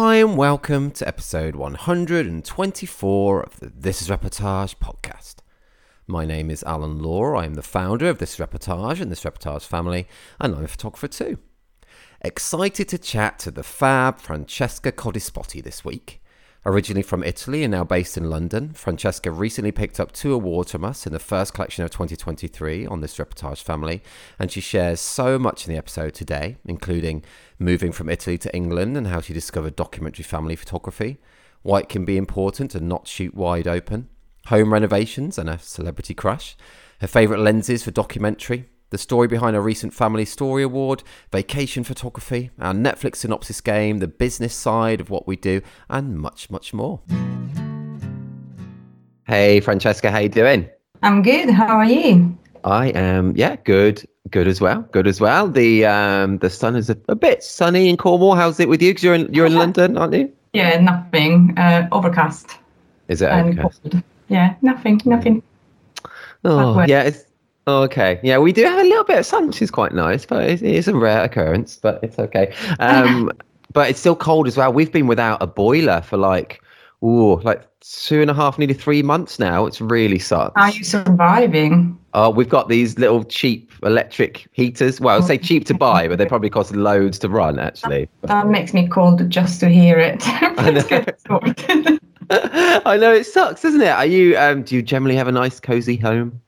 Hi, and welcome to episode 124 of the This is Reportage podcast. My name is Alan Law. I am the founder of This is Reportage and This Reportage family, and I'm a photographer too. Excited to chat to the fab Francesca Codispotti this week. Originally from Italy and now based in London, Francesca recently picked up two awards from us in the first collection of 2023 on this reportage family, and she shares so much in the episode today, including moving from Italy to England and how she discovered documentary family photography, why it can be important to not shoot wide open, home renovations and a celebrity crush, her favourite lenses for documentary, the story behind a recent Family Story Award, vacation photography, our Netflix synopsis game, the business side of what we do, and much, much more. Hey, Francesca, how you doing? I'm good. How are you? I am, yeah, good, good as well, good as well. The um, the sun is a, a bit sunny in Cornwall. How's it with you? Because you're in you're in London, aren't you? Yeah, nothing. Uh, overcast. Is it okay? Yeah, nothing, nothing. Oh, yeah, it's okay. Yeah, we do have a little bit of sun, which is quite nice, but it, it is a rare occurrence, but it's okay. Um, but it's still cold as well. We've been without a boiler for like, ooh, like two and a half, nearly three months now. It's really sucks. Are you surviving? Oh, we've got these little cheap electric heaters. Well, I'll say cheap to buy, but they probably cost loads to run, actually. That makes me cold just to hear it. Please get. I know it sucks, doesn't it? Are you? Um, do you generally have a nice, cozy home?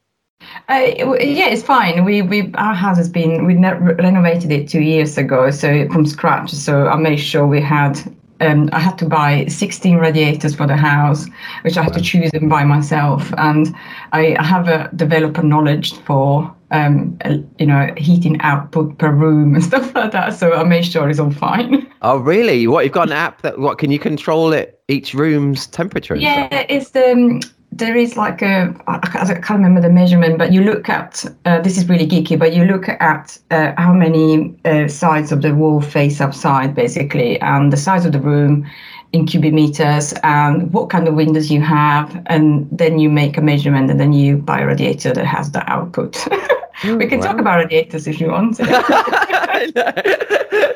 Uh, yeah, it's fine. We we our house has been we ne- renovated it two years ago, so from scratch. So I made sure we had. Um, I had to buy 16 radiators for the house, which I had to choose them by myself. And I, I have a developer knowledge for um, you know heating output per room and stuff like that. So I made sure it's all fine. Oh, really? What you've got an app that what can you control it each room's temperature? Yeah, it's the um, there is like a I can't remember the measurement, but you look at uh, this is really geeky, but you look at uh, how many uh, sides of the wall face outside, basically, and the size of the room in cubic meters, and what kind of windows you have, and then you make a measurement, and then you buy a radiator that has the output. we can talk about radiators if you want.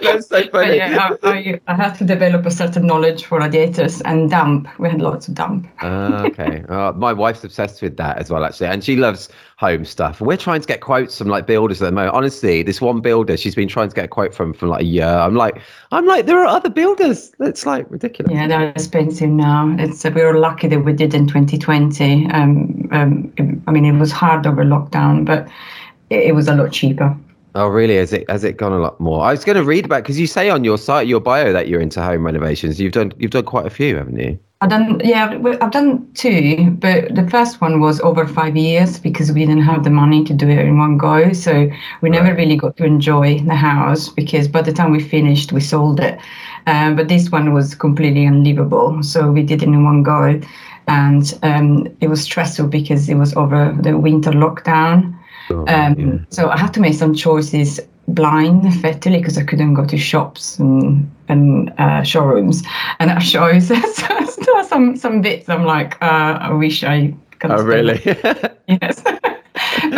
That's so But funny. yeah, I, I, had to develop a certain knowledge for radiators and damp. We had lots of damp. Ah, okay. Uh, my wife's obsessed with that as well, actually, and she loves home stuff. We're trying to get quotes from like builders at the moment. Honestly, this one builder, she's been trying to get a quote from from like a year. I'm like, I'm like, there are other builders. It's like ridiculous. Yeah, they're expensive now. It's uh, we were lucky that we did in 2020. Um, um, I mean, it was hard over lockdown, but it, it was a lot cheaper. Oh, really? Has it has it gone a lot more? I was going to read about because you say on your site, your bio, that you're into home renovations. You've done you've done quite a few, haven't you? I've done, yeah, I've done two, but the first one was over five years because we didn't have the money to do it in one go. So we never really got to enjoy the house because by the time we finished, we sold it. Um, but this one was completely unlivable. So we did it in one go. And um, it was stressful because it was over the winter lockdown. Um, yeah. So I had to make some choices blind, effectively, because I couldn't go to shops and and uh, showrooms. And that shows so some some bits. I'm like, uh, I wish I could. Oh, really? Yes, but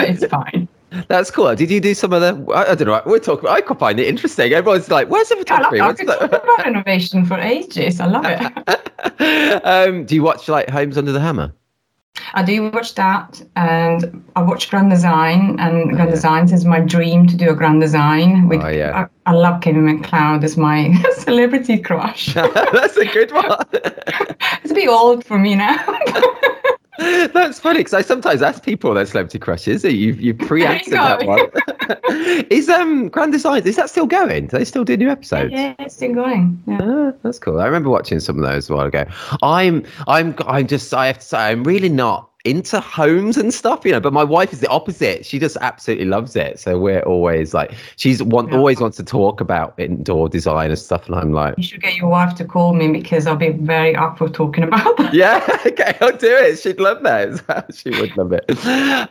it's fine. That's cool. Did you do some of the? I, I don't know. We're talking. I could find it interesting. Everyone's like, "Where's the I, photography?" love, I could talk about renovation for ages. I love it. um, do you watch like Homes Under the Hammer? I do watch that, and I watch Grand Design, and oh, Grand yeah. Designs is my dream to do a Grand Design. We- Oh, yeah. I, I love Kevin McCloud as my celebrity crush. That's a good one. it's a bit old for me now. That's funny because I sometimes ask people their celebrity crushes. You've you pre-answered that one. is um Grand Designs is that still going? Do they still do new episodes? yeah, it's still going. Yeah. Ah, that's cool. I remember watching some of those a while ago. I'm, I'm, I'm just. I have to say, I'm really not into homes and stuff, you know. But my wife is the opposite. She just absolutely loves it. So we're always like, she's one, Yeah. always wants to talk about indoor design and stuff, and I'm like, You should get your wife to call me because I'll be very up for talking about that. yeah, okay, I'll do it. She'd love that. She would love it.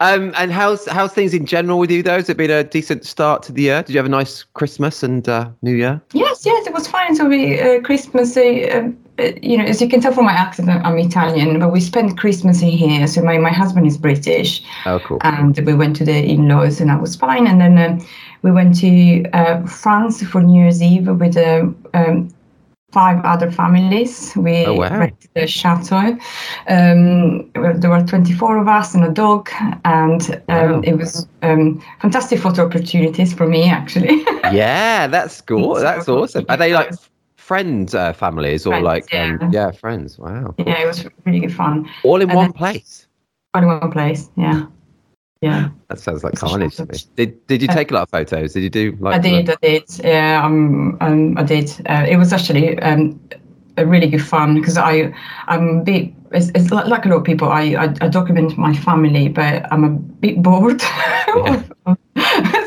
Um, and how's how's things in general with you? Though, has it been a decent start to the year? Did you have a nice Christmas and uh, New Year? Yes, yes, it was fine. So we uh, Christmas, uh, um, you know, as you can tell from my accent, I'm- Italian, but we spent Christmas in here. So my, my husband is British, Oh, cool. and we went to the in-laws, and that was fine. And then um, we went to uh, France for New Year's Eve with a um, five other families. We Oh, wow. rented the chateau. Um, there were 24 of us and a dog, and um, Wow. it was um, fantastic photo opportunities for me, actually. Yeah, that's cool. That's awesome. Are they like friend uh, families or Friends, like um, yeah. yeah, friends? Wow. yeah, it was really good fun. All in And one then- place. All in one place. Yeah, yeah. That sounds like carnage to me. Did Did you take a lot of photos? Did you do like? I did, I did. Yeah, um, um, I did. Uh, it was actually um, a really good fun because I, I'm a bit. It's, it's li- like a lot of people. I, I, I document my family, but I'm a bit bored. so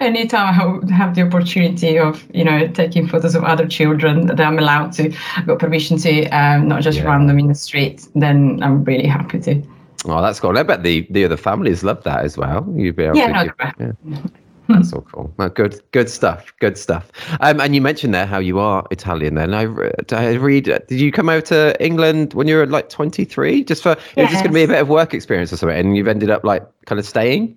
anytime I have the opportunity of you know taking photos of other children that I'm allowed to, I've got permission to, um, not just Yeah. them in the street, then I'm really happy to. Oh, that's cool. I bet the the other families love that as well. You'd be able Yeah, to. no, give- yeah. That's all cool. Well, good, good stuff. Good stuff. Um, and you mentioned there how you are Italian. Then I, did I read. Did you come over to England when you were like twenty three? Just for it was just going to be a bit of work experience or something, and you've ended up like kind of staying.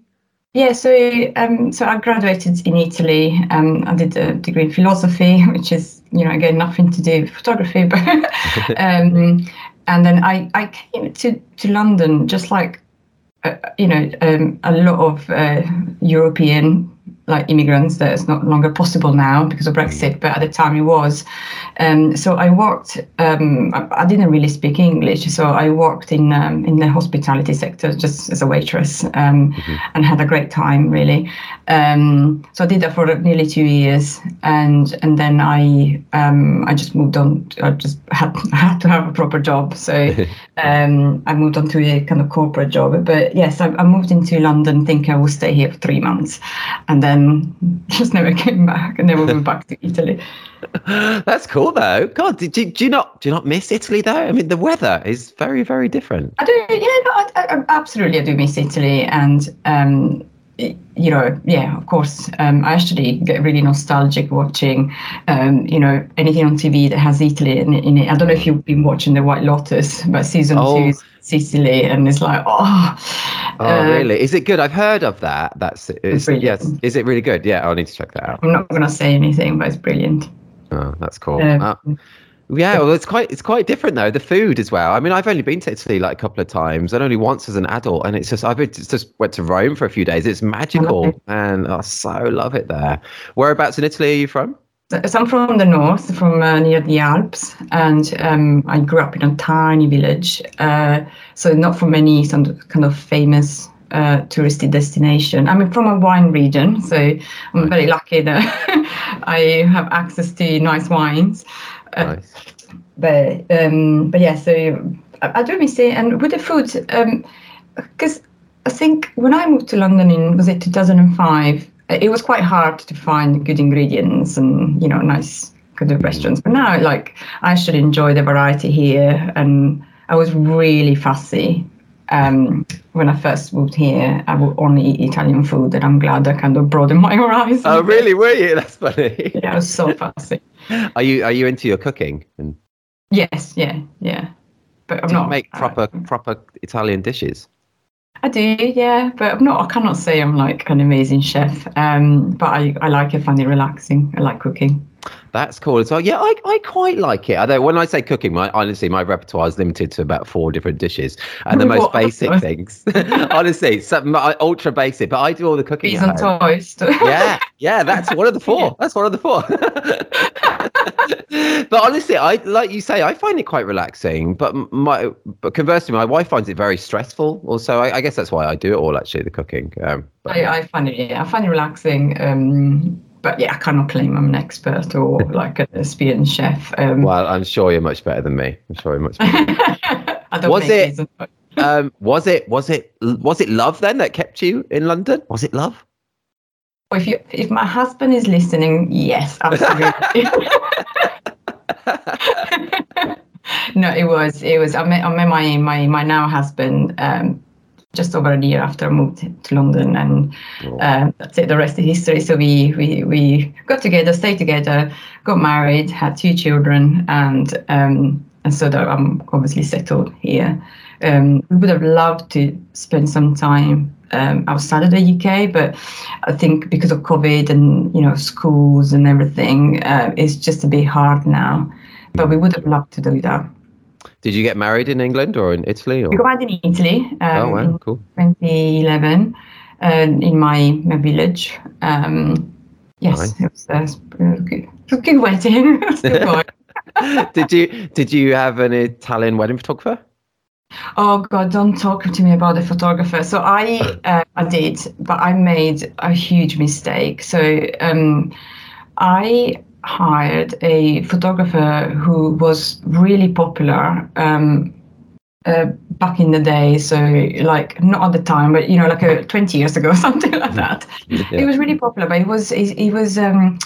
Yeah, so um, so I graduated in Italy. Um, I did a degree in philosophy, which is you know again nothing to do with photography, but um, and then I I came to to London just like uh, you know um, a lot of uh, European like immigrants that is no longer possible now because of Brexit, but at the time it was. Um, so I worked. Um, I, I didn't really speak English, so I worked in um, in the hospitality sector just as a waitress, um, and had a great time really. Um, so I did that for nearly two years, and and then I um, I just moved on. I just had had to have a proper job, so um, I moved on to a kind of corporate job. But yes, I, I moved into London thinking I will stay here for three months, and then just never came back and never went back to Italy. That's cool though. God, did you, do you not do you not miss Italy though? I mean, the weather is very very different. I do, yeah, no, I, I, I absolutely I do miss Italy, and um, you know, yeah, of course, um, I actually get really nostalgic watching, um, you know, anything on TV that has Italy in, in it. I don't know if you've been watching The White Lotus, but season Oh. two is Sicily, and it's like, oh, Oh, uh, really? Is it good? I've heard of that. That's it's, brilliant. yes. Is it really good? Yeah, I'll need to check that out. I'm not going to say anything, but it's brilliant. Oh, that's cool. Um, Uh, yeah, well, it's quite it's quite different though. The food as well. I mean, I've only been to Italy like a couple of times, and only once as an adult, and it's just I've been, just went to Rome for a few days. It's magical, it. and I so love it there. Whereabouts in Italy are you from? So I'm from the north, from uh, near the Alps, and um, I grew up in a tiny village. Uh, so not from any some kind of famous uh, touristy destination. I'm from a wine region, so I'm very lucky that I have access to nice wines. Uh, Nice. but um, but yeah, so I, I do miss it. And with the food, because I think when I moved to London in was it 2005, uh, it was quite hard to find good ingredients and you know nice kind of restaurants. But now, like I should enjoy the variety here, and I was really fussy. Um, when I first moved here, I would only eat Italian food, and I'm glad I kind of broadened my horizons. Oh, really? Were you? That's funny. Yeah, I was so fussy. Are you are you into your cooking and Yes, yeah, yeah. But I'm do you not make uh, proper proper Italian dishes? I do, yeah, but I'm not. I cannot say I'm like an amazing chef. Um, but I, I like it. Find it relaxing. I like cooking. That's cool as well. Yeah, I, I quite like it. Although when I say cooking, my honestly my repertoire is limited to about four different dishes and the most basic things. honestly, some ultra basic, but I do all the cooking. Peas home. toast. yeah, yeah, that's one of the four. That's one of the four. but honestly, I like you say, I find it quite relaxing. But my, but conversely, my wife finds it very stressful. Also, I, I guess that's why I do it all. Actually, the cooking. Um, but, I, I find it. Yeah, I find it relaxing. Um, but yeah, I cannot claim I'm an expert or like a experienced chef. Um, well, I'm sure you're much better than me. I'm sure you're much better. I don't Was it- peas on toast. um, was it was it was it love then that kept you in London? Was it love? If you, if my husband is listening, yes, absolutely. no, it was, it was. I met, I met my my my now husband um, just over a year after I moved to London, and uh, that's it. The rest is history. So we we we got together, stayed together, got married, had two children, and um, and so that I'm obviously settled here. Um, we would have loved to spend some time um, outside of the UK, but I think because of COVID and you know schools and everything, uh, it's just a bit hard now. but we would have loved to do that. Did you get married in England or in Italy? Or? We got married in Italy. Um, oh wow, in cool. 2011 uh, in my, my village. Um, yes, Nice. it was, uh, it was good. It was good wedding. Good did you did you have an Italian wedding photographer? Oh God, don't talk to me about the photographer. So I, uh, I did, but I made a huge mistake. So um, I hired a photographer who was really popular um, uh, back in the day. So like not at the time, but you know, like uh, 20 years ago, something like that. It was really popular, but he was he, he was. Um,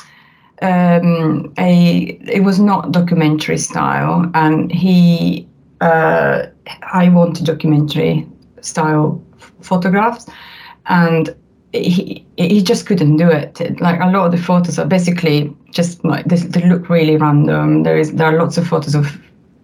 um, a it was not documentary style, and he uh, I wanted documentary style f- photographs, and he he just couldn't do it. Like a lot of the photos are basically just like they, they look really random. There is there are lots of photos of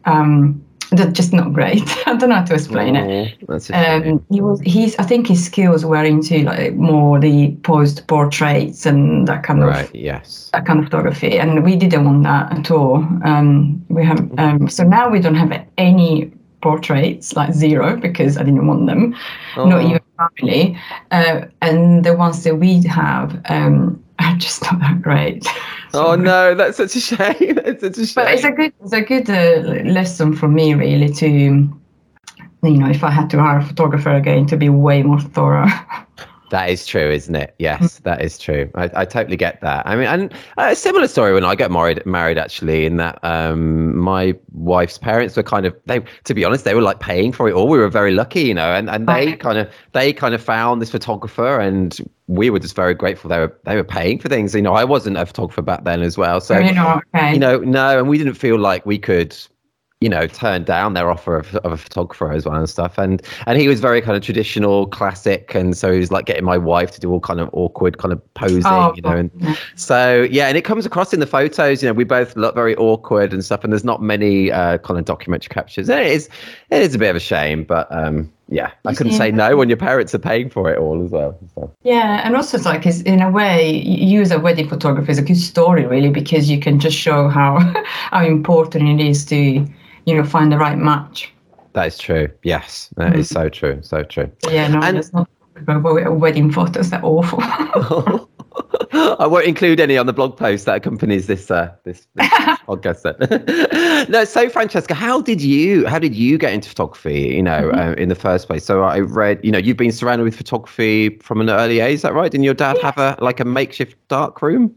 um, they're just not great. I don't know how to explain it. That's. Um, he was he's I think his skills were into like more the posed portraits and that kind of right. Yes. that kind of photography, and we didn't want that at all. Um, we have um, so now we don't have any portraits, like zero, because I didn't want them, not Oh. even family. Uh, and the ones that we have um, are just not that great. Oh no, that's such a shame. That's such a shame. But it's a good it's a good uh, lesson for me really to you know if I had to hire a photographer again to be way more thorough. That is true, isn't it? Yes, that is true. I, I totally get that. I mean, and a similar story when I got married. Married actually, in that um, my wife's parents were kind of they. To be honest, they were like paying for it all. We were very lucky, you know, and and they kind of they kind of found this photographer, and we were just very grateful. They were they were paying for things. You know, I wasn't a photographer back then as well, so you know, okay. you know, no, and we didn't feel like we could, you know, turned down their offer of, of a photographer as well and stuff. And and he was very kind of traditional, classic, and so he was like getting my wife to do all kind of awkward kind of posing, Oh, you know. And yeah. so yeah, and it comes across in the photos. You know, we both look very awkward and stuff, and there's not many uh, kind of documentary captures. And it is it is a bit of a shame, but um, yeah, I couldn't say no when your parents are paying for it all as well. So. Yeah, and also it's like it's, in a way, you as a wedding photographer is a good story really because you can just show how how important it is to you know find the right match. That is true. Yes, that is so true. So true. Yeah, no, And- that's not wedding photos. They're awful. I won't include any on the blog post that accompanies this uh, this, this podcast. No, so Francesca, how did you how did you get into photography? You know, uh, in the first place. So I read, you know, you've been surrounded with photography from an early age. Is that right? Didn't your dad have a like a makeshift dark room?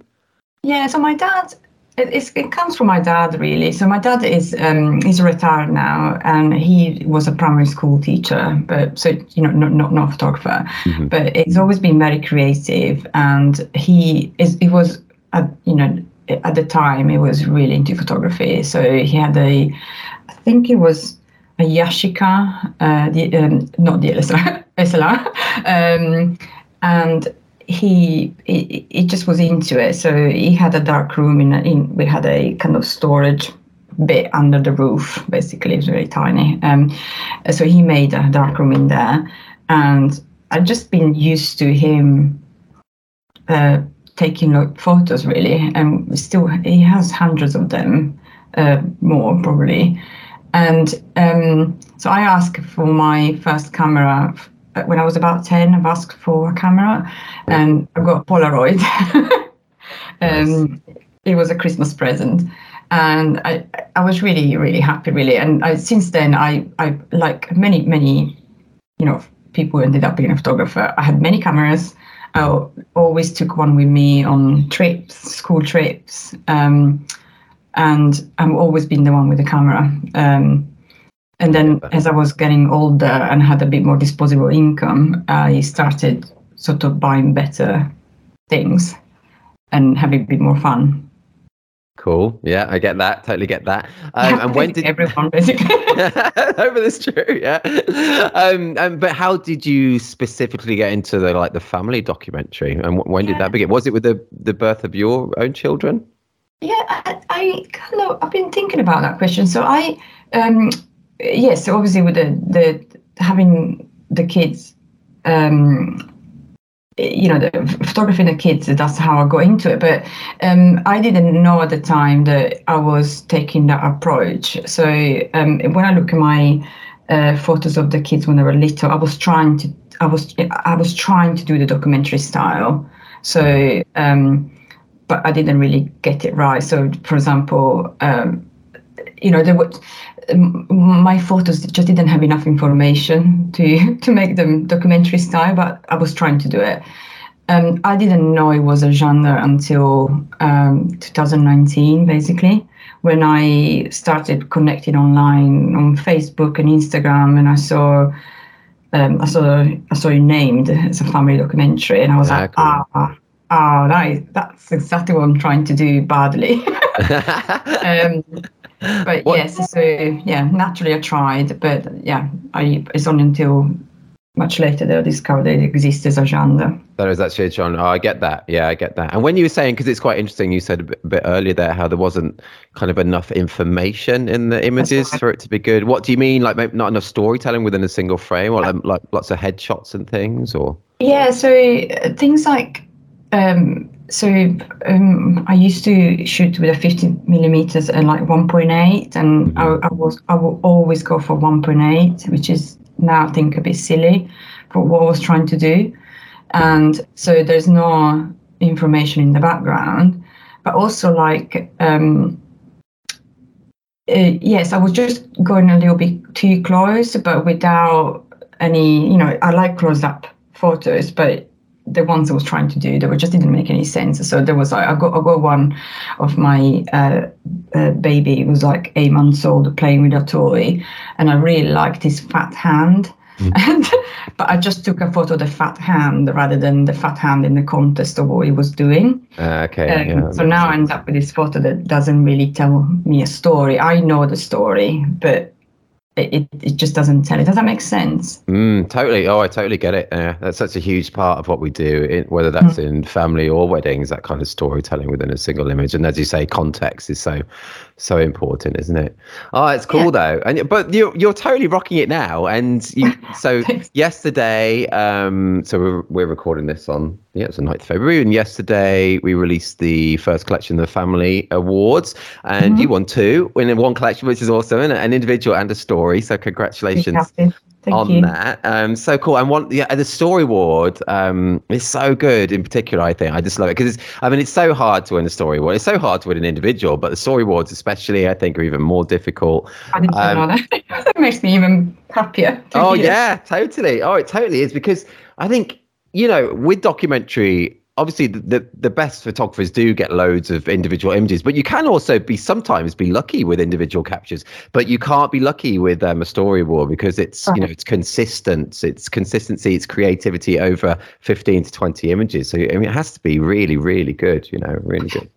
Yeah, so my dad, it, it's, it comes from my dad really. So my dad is um, he's retired now, and he was a primary school teacher, but so you know not not, not a photographer, but he's always been very creative, and he is he was at you know at the time he was really into photography. So he had a, I think it was a Yashica, uh, the, um, not the SLR, SLR um, and he, it, he just was into it. So he had a dark room in, in we had a kind of storage bit under the roof. Basically, it was very tiny. Um, so he made a dark room in there, and I've just been used to him uh, taking like photos really, and still he has hundreds of them, uh, more probably. And um, so I asked for my first camera when I was about 10. I've asked for a camera and I got Polaroid. um, It was a Christmas present. And I, I was really, really happy, really. And I, since then, I, I, like many, many, you know, people who ended up being a photographer, I had many cameras. I always took one with me on trips, school trips. Um, and I've always been the one with the camera. Um, and then as I was getting older and had a bit more disposable income, I started sort of buying better things and having a bit more fun. Cool. Yeah, I get that. Totally get that. Um, and when did everyone basically? no, but it's true. Yeah. Um, um, but how did you specifically get into the like the family documentary, and wh- when did that begin? Was it with the the birth of your own children? Yeah, I, I kind of I've been thinking about that question. So I, um, yes, obviously with the the having the kids, um, you know, the photography the kids, that's how I got into it. But um, I didn't know at the time that I was taking that approach. So um, when I look at my uh, photos of the kids when they were little, I was trying to, I was, I was trying to do the documentary style. So, um, but I didn't really get it right. So, for example, um, you know, there was my photos just didn't have enough information to to make them documentary style, but I was trying to do it. Um, I didn't know it was a genre until um, 2019, basically, when I started connecting online on Facebook and Instagram, and I saw. Um, I saw I saw you named as a family documentary, and I was like, ah, ah, that is, that's exactly what I'm trying to do badly. um, but what? yes, so yeah, naturally I tried, but yeah, I it's only until much later that I discovered it exists as a genre. That is actually a genre. Oh, I get that. Yeah, I get that. And when you were saying, because it's quite interesting, you said a bit, a bit, earlier there how there wasn't kind of enough information in the images right. for it to be good. What do you mean? Like maybe not enough storytelling within a single frame, or like, like lots of headshots and things, or? Yeah, so uh, things like um, so um, I used to shoot with a 50 millimeters and like 1.8, and mm-hmm. I, I, was I will always go for 1.8, which is now I think a bit silly for what I was trying to do, and so there's no information in the background, but also like um, uh, yes, I was just going a little bit too close, but without any, you know, I like close up photos, but the ones I was trying to do, they were just didn't make any sense. So there was like I got I got one of my uh, uh, baby it was like eight months old playing with a toy, and I really liked his fat hand. Mm. And but I just took a photo of the fat hand rather than the fat hand in the context of what he was doing. Uh, okay. Um, yeah, so now I end up with this photo that doesn't really tell me a story. I know the story, but it, it just doesn't tell it. Does that make sense? Mm, totally. Oh, I totally get it. Yeah, that's such a huge part of what we do, in, whether that's mm. in family or weddings. That kind of storytelling within a single image, and as you say, context is so so important, isn't it? Oh, it's cool yeah. though. And but you're you're totally rocking it now. And you, so yesterday, um, so we're we're recording this on yeah, it's the 9th of February, and yesterday we released the first collection of the Family Awards, and mm-hmm. you won two in one collection, which is awesome, and an individual and a story. So congratulations Thank on you. that. Um, so cool. And one, yeah, the story award um, is so good in particular. I think I just love it because I mean, it's so hard to win a story award. It's so hard to win an individual, but the story awards, especially, I think, are even more difficult. I didn't um, know that. that makes me even happier. Oh yeah, totally. Oh, it totally is because I think you know with documentary obviously the, the best photographers do get loads of individual images but you can also be sometimes be lucky with individual captures but you can't be lucky with um, a storyboard because it's you know it's consistent it's consistency it's creativity over 15 to 20 images. So i mean it has to be really really good you know really good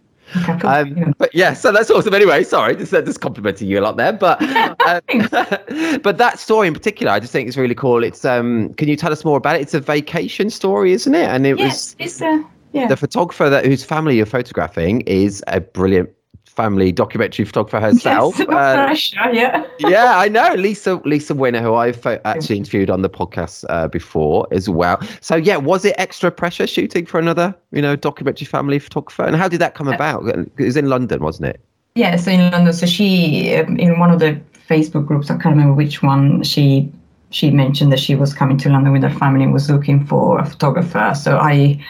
um, but yeah, so that's awesome. Anyway, sorry, just, just complimenting you a lot there, but uh, but that story in particular, I just think is really cool. It's um, can you tell us more about it? It's a vacation story, isn't it? And it yes, was it's a yeah. The photographer that whose family you're photographing is a brilliant family documentary photographer herself. Yes, uh, pressure, yeah. yeah, I know Lisa Lisa Winner, who I've actually interviewed on the podcast uh, before as well. So yeah, was it extra pressure shooting for another, you know, documentary family photographer? And how did that come uh, about? It was in London, wasn't it? Yeah, so in London. So she um, in one of the Facebook groups, I can't remember which one. She she mentioned that she was coming to London with her family and was looking for a photographer. So I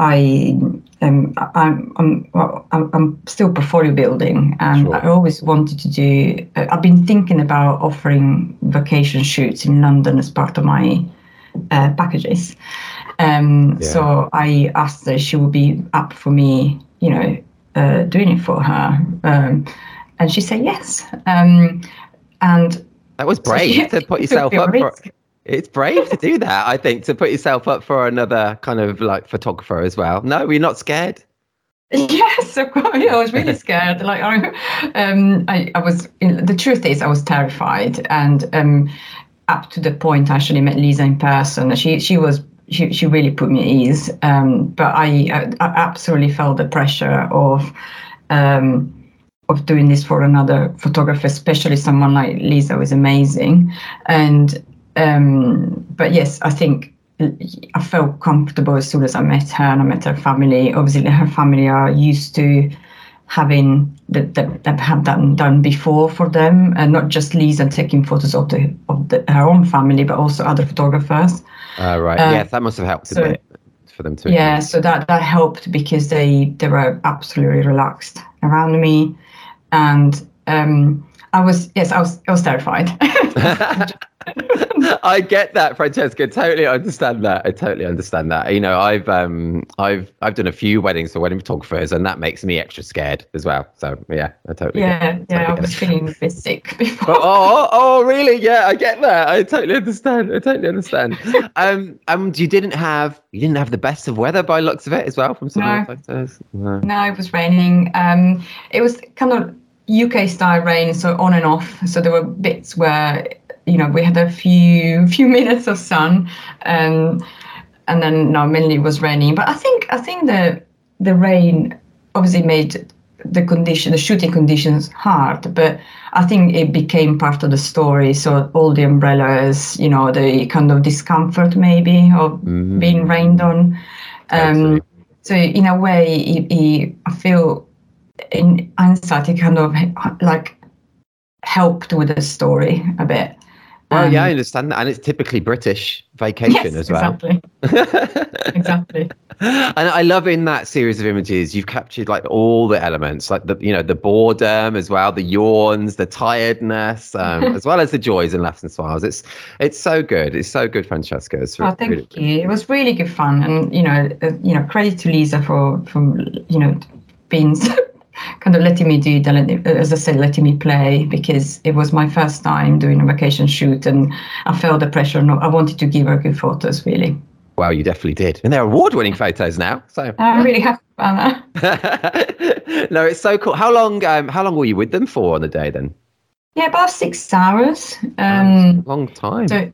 I um, I'm, I'm, I'm still portfolio building, and sure. I always wanted to do. Uh, I've been thinking about offering vacation shoots in London as part of my uh, packages. Um, yeah. So I asked her if she would be up for me, you know, uh, doing it for her, um, and she said yes. Um, and that was brave so to put yourself up for. It's brave to do that, I think, to put yourself up for another kind of like photographer as well. No, you're not scared. Yes, of course. I was really scared. Like I, um, I, I was. The truth is, I was terrified, and um, up to the point I actually met Lisa in person. She, she was she, she really put me at ease. Um, but I, I, I, absolutely felt the pressure of um, of doing this for another photographer, especially someone like Lisa was amazing. And um, but yes, I think I felt comfortable as soon as I met her and I met her family. Obviously, her family are used to having that that had that done before for them, and not just Lisa taking photos of the of the, her own family, but also other photographers. Uh, right. Uh, yes, that must have helped so- a bit for them too. Yeah, so that that helped because they they were absolutely relaxed around me, and um, I was yes, I was I was terrified. I get that, Francesca. Totally understand that. I totally understand that. You know, I've um, I've I've done a few weddings for wedding photographers, and that makes me extra scared as well. So yeah, I totally. get yeah, it. yeah, I Totally get was feeling a bit sick before. Oh, oh, oh, really? Yeah, I get that. I totally understand. I totally understand. um, and you didn't have you didn't have the best of weather by looks of it as well from some of the photos. No. No, it was raining. Um, it was kind of UK style rain, so on and off. So there were bits where you know we had a few few minutes of sun, um, and then no, mainly it was raining. But I think I think the the rain obviously made the condition, the shooting conditions hard, but I think it became part of the story. So all the umbrellas, you know, the kind of discomfort maybe of being rained on. Um, so in a way, it, it, I feel in hindsight, it kind of like helped with the story a bit. Well, yeah, I understand that, and it's typically British vacation yes, as well. Exactly. exactly. and I love in that series of images you've captured like all the elements, like the you know the boredom as well, the yawns, the tiredness, um, as well as the joys and laughs and smiles. It's it's so good. It's so good, Francesca. It's Oh, really, thank you. It was really good fun, and you know, uh, you know, credit to Lisa for from you know being kind of letting me do the as I said, letting me play because it was my first time doing a vacation shoot, and I felt the pressure. No, I wanted to give her good photos, really. Wow, you definitely did, and they're award-winning photos now. So I'm really happy about that. no, it's so cool. How long? Um, how long were you with them for on the day then? Yeah, about six hours. Um, Long time. So,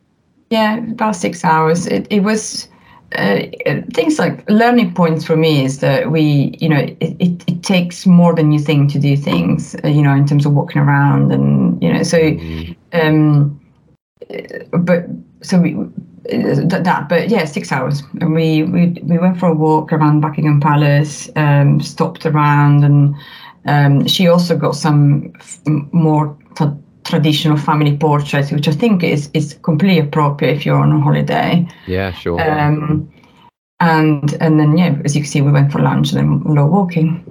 yeah, about six hours. It, it was uh, things like learning points for me is that we, you know, it, it, it takes more than you think to do things, uh, you know, in terms of walking around and, you know, so, um, uh, but so we, uh, that, that, but yeah, six hours. And we, we, we went for a walk around Buckingham Palace, um, stopped around and, um, she also got some f- more tra- traditional family portraits, which I think is is completely appropriate if you're on a holiday. yeah, sure. Um, and and then yeah, as you can see, we went for lunch and then we were walking.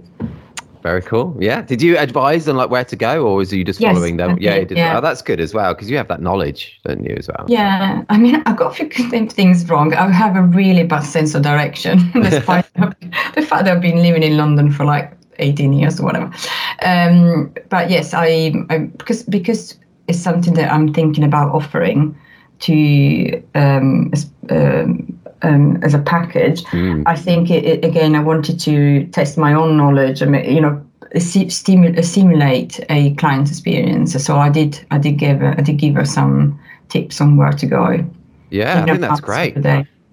Very cool. Yeah. Did you advise on like where to go, or was you just Yes, following them? Yeah, yeah. Oh, that's good as well because you have that knowledge, don't you, as well? Yeah, I mean, I got a few things wrong. I have a really bad sense of direction, despite the fact that I've been living in London for like 18 years or whatever. Um, but yes, I, I because because it's something that I'm thinking about offering to um, as, um, um, as a package. Mm. I think it, it, again, I wanted to test my own knowledge. I mean, you know, si- stimu- simulate a client experience. So I did. I did give. Her, I did give her some tips on where to go. Yeah, I think that's great.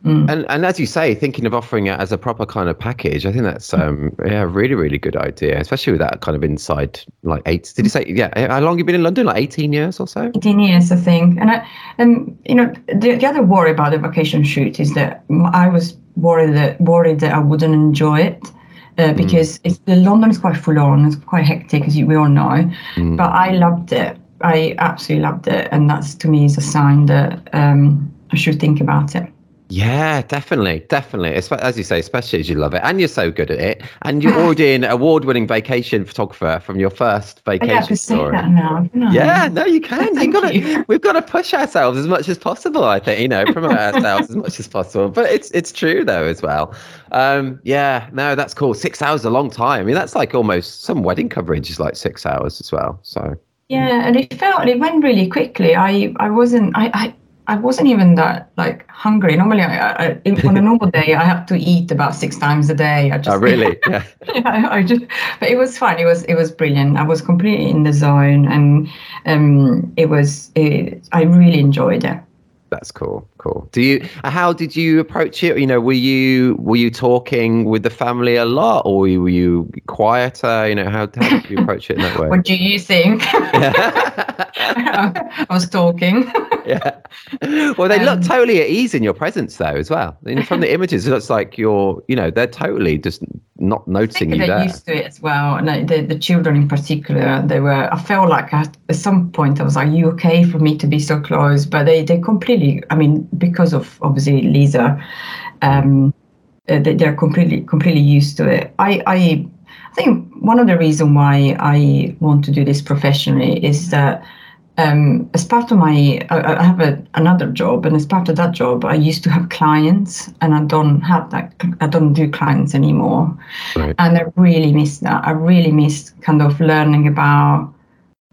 Mm. And and as you say, thinking of offering it as a proper kind of package, I think that's um yeah, a really really good idea, especially with that kind of inside like eight. Did you say yeah? How long you been in London? Like eighteen years or so? 18 years, I think. And I, and you know, the, the other worry about the vacation shoot is that I was worried that worried that I wouldn't enjoy it. Uh, because it's, the London is quite full on, it's quite hectic, as you, we all know. Mm. But I loved it. I absolutely loved it, and that's to me is a sign that um, I should think about it. Yeah, definitely, definitely. As you say, especially as you love it and you're so good at it, and you're already an award-winning vacation photographer from your first I vacation have to say story. that now. No. Yeah, no, you can. You Thank got to. We've got to push ourselves as much as possible. I think you know, promote ourselves as much as possible. But it's it's true though as well. Um, yeah, no, that's cool. Six hours is a long time. I mean, that's like almost some wedding coverage is like six hours as well. So Yeah, and it felt it went really quickly. I I wasn't I I, I wasn't even that like hungry. Normally, I, I on a normal day I have to eat about six times a day. I just oh, really? Yeah. yeah, I just but it was fun. It was it was brilliant. I was completely in the zone, and um, it was it, I really enjoyed it. That's cool. Cool. Do you? How did you approach it? You know, were you were you talking with the family a lot, or were you quieter? You know, how, how did you approach it in that way? what do you think? I was talking. yeah. Well, they look Um, totally at ease in your presence, though, as well. I mean, from the images, it looks like you're, you know, they're totally just not noticing you they're there. used to it as well. And the, the children in particular, they were, I felt like at some point I was like, you okay for me to be so close? But they, they completely, I mean, because of obviously Lisa, um, uh, they, they're completely, completely used to it. I, I, I think one of the reasons why I want to do this professionally is that um, as part of my, I, I have a, another job, and as part of that job, I used to have clients, and I don't have that. I don't do clients anymore, Right. and I really miss that. I really miss kind of learning about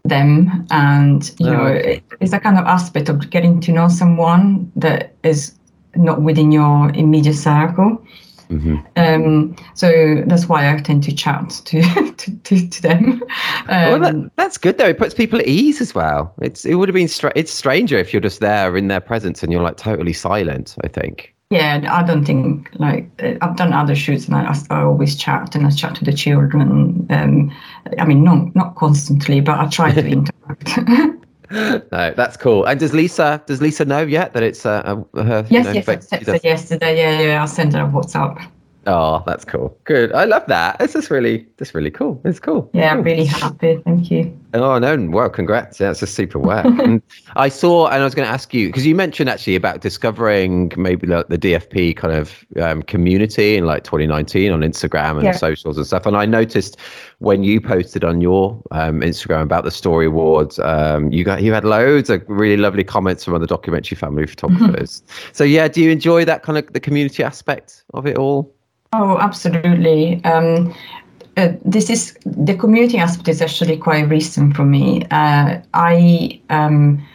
them, and you Oh, know, okay. it's a kind of aspect of getting to know someone that is not within your immediate circle. hmm Um, so that's why I tend to chat to to, to, to them. well, Um, that, that's good though. It puts people at ease as well. It's it would have been it's stranger if you're just there in their presence and you're like totally silent. I think. Yeah, I don't think like uh, I've done other shoots and I, I always chat and I chat to the children. Um, I mean, not not constantly, but I try to interact. No, that's cool. And does Lisa does Lisa know yet that it's uh, her? you yes, know, yes, I fa- said she that does? yesterday. Yeah, yeah, I sent her a WhatsApp. Oh, that's cool. Good. I love that. This is really that's really cool. It's cool. Yeah. I'm really happy. Thank you. Oh no! Well, congrats. Yeah, it's just super work. and I saw, and I was going to ask you because you mentioned actually about discovering maybe like the DFP kind of um, community in like 2019 on Instagram and Yeah. socials and stuff. And I noticed when you posted on your um, Instagram about the Story Awards, um, you got you had loads of really lovely comments from other documentary family photographers. so yeah, do you enjoy that kind of the community aspect of it all? Oh, absolutely. Um, uh, this is the community aspect is actually quite recent for me. Uh, I um,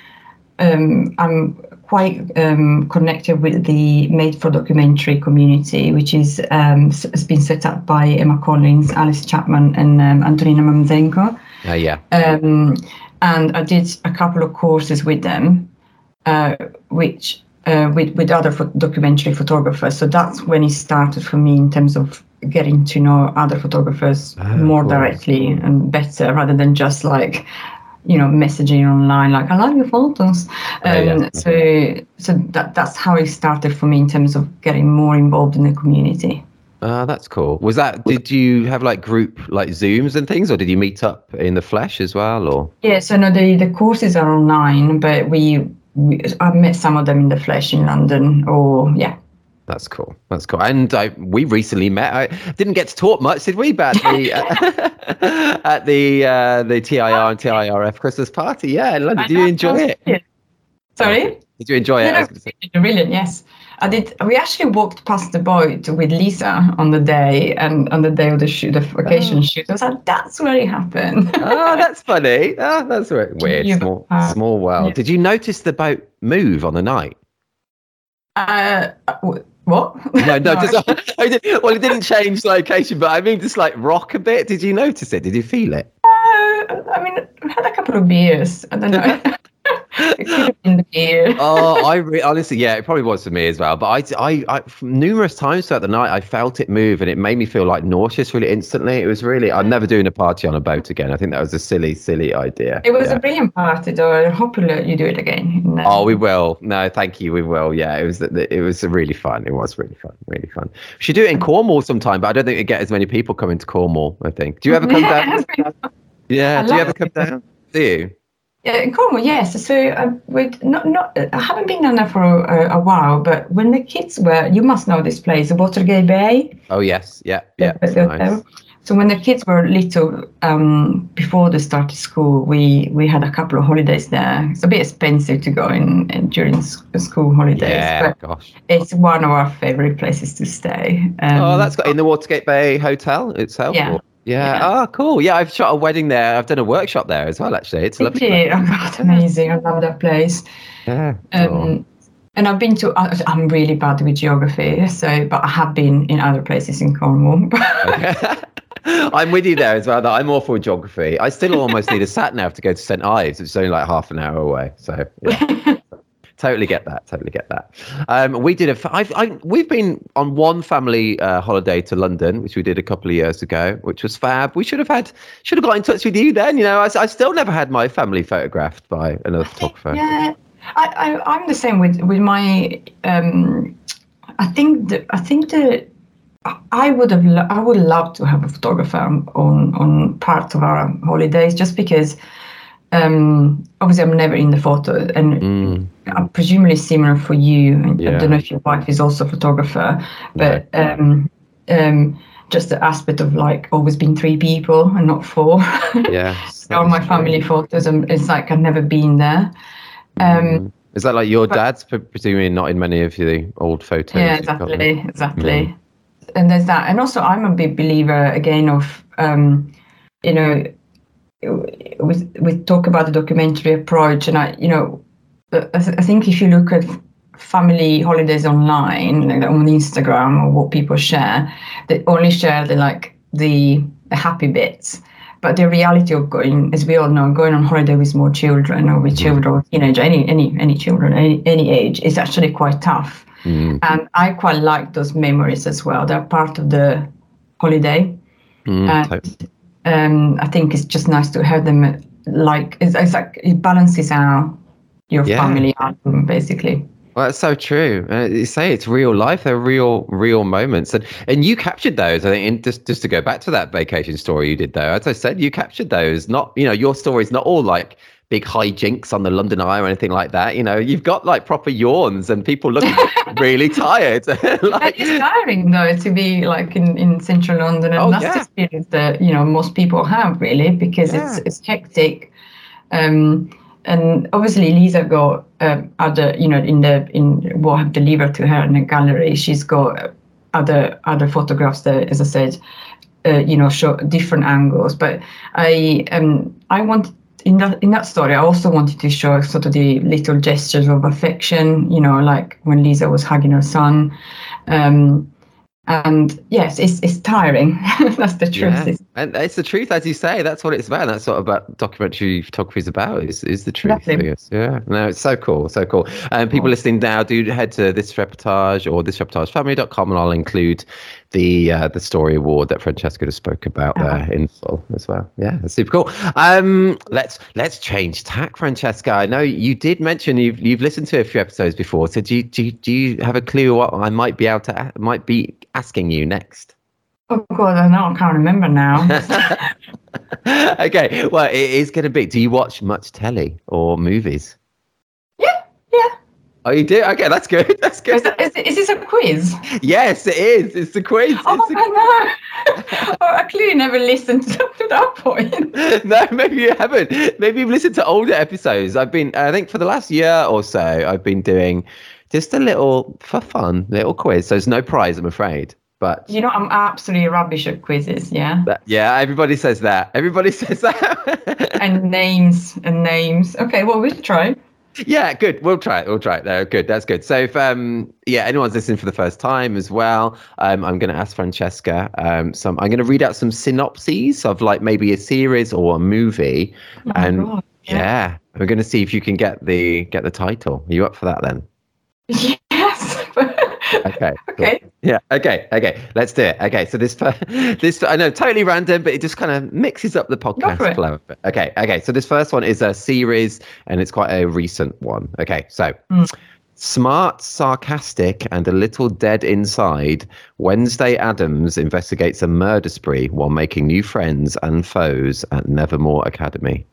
um, I'm quite um, connected with the Made for Documentary community, which is um, has been set up by Emma Collins, Alice Chapman, and um, Antonina Mamzenko. Uh, yeah. Um, and I did a couple of courses with them, uh, which uh, with with other pho- documentary photographers. So that's when it started for me in terms of getting to know other photographers Ah, more cool. directly and better, rather than just like you know messaging online like I love your photos. Oh, Um, yeah. So so that that's how it started for me in terms of getting more involved in the community. Uh, that's cool. Was that? Did you have like group like Zooms and things, or did you meet up in the flesh as well? Or Yeah, so no, the, the courses are online, but we, we I met some of them in the flesh in London. Or yeah, that's cool. That's cool. And I we recently met. I didn't get to talk much, did we? But at the at the uh, the TIR and TIRF Christmas party. Yeah, in London. Did you enjoy it? Sorry. Did you enjoy it? Yeah, no, was gonna say. brilliant. Yes, I did. We actually walked past the boat with Lisa on the day, and on the day of the shoot, the vacation Oh. shoot. I was like, "That's where it happened." oh, that's funny. Oh, that's weird. weird. Small, uh, small world. yeah. Did you notice the boat move on the night? uh, w- what? No, no. just, I did, well, it didn't change location, but I mean, just like rock a bit. Did you notice it? Did you feel it? Uh, I mean, I had a couple of beers. I don't know. It could have been beer. oh, I re- honestly, yeah, it probably was for me as well. But I, I, I, numerous times throughout the night, I felt it move, and it made me feel like nauseous really instantly. It was really, I'm never doing a party on a boat again. I think that was a silly, silly idea. It was Yeah. a brilliant party, though. I hope you you do it again. in, uh, Oh, we will. No, thank you. We will. Yeah, it was. It was really fun. It was really fun. Really fun. We should do it in Cornwall sometime, but I don't think we get as many people coming to Cornwall. I think. Do you ever come down? Yeah. I Do you ever come down? Do you? Yeah, in Cornwall, yes. So uh, with not not I haven't been down there for a, a while, but when the kids were, you must know this place, the Watergate Bay. Oh yes. Yeah. Yeah. the- the Nice. So when the kids were little, um, before they started school, we we had a couple of holidays there. It's a bit expensive to go in, in during school holidays, Yeah. but Gosh. it's one of our favorite places to stay. Um, Oh, that's got in the Watergate Bay Hotel itself. Yeah. or- Yeah. Yeah. Oh, cool. Yeah, I've shot a wedding there. I've done a workshop there as well. Actually, it's lovely. Oh, God, amazing! I love that place. Yeah. Um, and I've been to. I'm really bad with geography, so but I have been in other places in Cornwall. I'm with you there as well. Though I'm awful with geography. I still almost need a sat nav to go to St Ives. It's only like half an hour away. So, yeah. totally get that. Totally get that. Um, we did a. I've, I, we've been on one family uh, holiday to London, which we did a couple of years ago, which was fab. We should have had, should have got in touch with you then. You know, I, I still never had my family photographed by another photographer. Yeah, I, I I'm the same with with my. Um, I think the I think the I would have lo- I would love to have a photographer on on part of our holidays just because. Um, obviously, I'm never in the photo, and Mm, I'm presumably similar for you. and I don't know if your wife is also a photographer, but um, um, just the aspect of like always being three people and not four. yeah. All my family photos, and it's like I've never been there. Um, Mm. Is that like your dad's presumably not in many of the old photos? yeah, you've got there? exactly, exactly. And there's that, and also I'm a big believer again of um, you know, we we talk about the documentary approach, and I you know, I, th- I think if you look at family holidays online like on Instagram or what people share, they only share the like the, the happy bits. But the reality of going, as we all know, going on holiday with more children or with children or teenager, any any any children, any any age, is actually quite tough. Mm, And I quite like those memories as well. They're part of the holiday. mm, And totally. Um, I think it's just nice to have them like it's, it's like it balances out your Yeah. family album basically. Well, that's so true. Uh, you say it's real life. They're real, real moments, and and you captured those. I think. In, just just to go back to that vacation story you did, though, as I said, you captured those. Not you know your story's not all like big hijinks on the London Eye or anything like that. You know, you've got like proper yawns and people looking really tired. like, it's tiring though to be like in, in central London, and Oh, that's yeah. the experience that you know most people have really because it's Yeah. it's hectic. Um, and obviously Lisa got um, other you know in the in what I've delivered to her in the gallery. She's got other other photographs that, as I said, uh, you know, show different angles. But I um I want in that in that story, I also wanted to show sort of the little gestures of affection. You know, like when Lisa was hugging her son. Um, and yes, it's it's tiring. That's the truth. Yeah, It's- and it's the truth, as you say. That's what it's about. That's what about documentary photography is about. Is is the truth? Yeah. No, it's so cool, so cool. And people listening now, do head to this reportage or this thisreportagefamily.com, and I'll include the uh, the story award that Francesca just spoke about there Uh-huh. in full as well. Yeah, that's super cool. Um, let's let's change tack, Francesca. I know you did mention you've you've listened to a few episodes before. So do you, do you, do you have a clue what I might be able to might be asking you next? Oh God, I know I can't remember now. okay, well, it is going to be. Do you watch much telly or movies? yeah, yeah. Oh, you do? Okay, that's good. That's Is, good. that, is, is this a quiz? Yes, it is. It's the quiz. Oh, It's the- I know. oh, I clearly never listened to that point. no, maybe you haven't. Maybe you've listened to older episodes. I've been, I think, for the last year or so, I've been doing just a little for fun, little quiz. So there's no prize, I'm afraid. But You know, I'm absolutely rubbish at quizzes. Yeah, that, yeah, everybody says that. Everybody says that. and names and names. Okay, well we'll try. Yeah, good. We'll try it. We'll try it. There, good. That's good. So, if um, yeah, anyone's listening for the first time as well, um, I'm going to ask Francesca um, some. I'm going to read out some synopses of like maybe a series or a movie, Oh my and God, yeah. we're going to see if you can get the get the title. Are you up for that then? Yes. Okay. cool. okay. Yeah. Okay. Okay. Let's do it. Okay. So this this I know totally random, but it just kind of mixes up the podcast flow. a bit. Okay. Okay. So this first one is a series, and it's quite a recent one. Okay. So. Mm. Smart, sarcastic, and a little dead inside, Wednesday Addams investigates a murder spree while making new friends and foes at Nevermore Academy.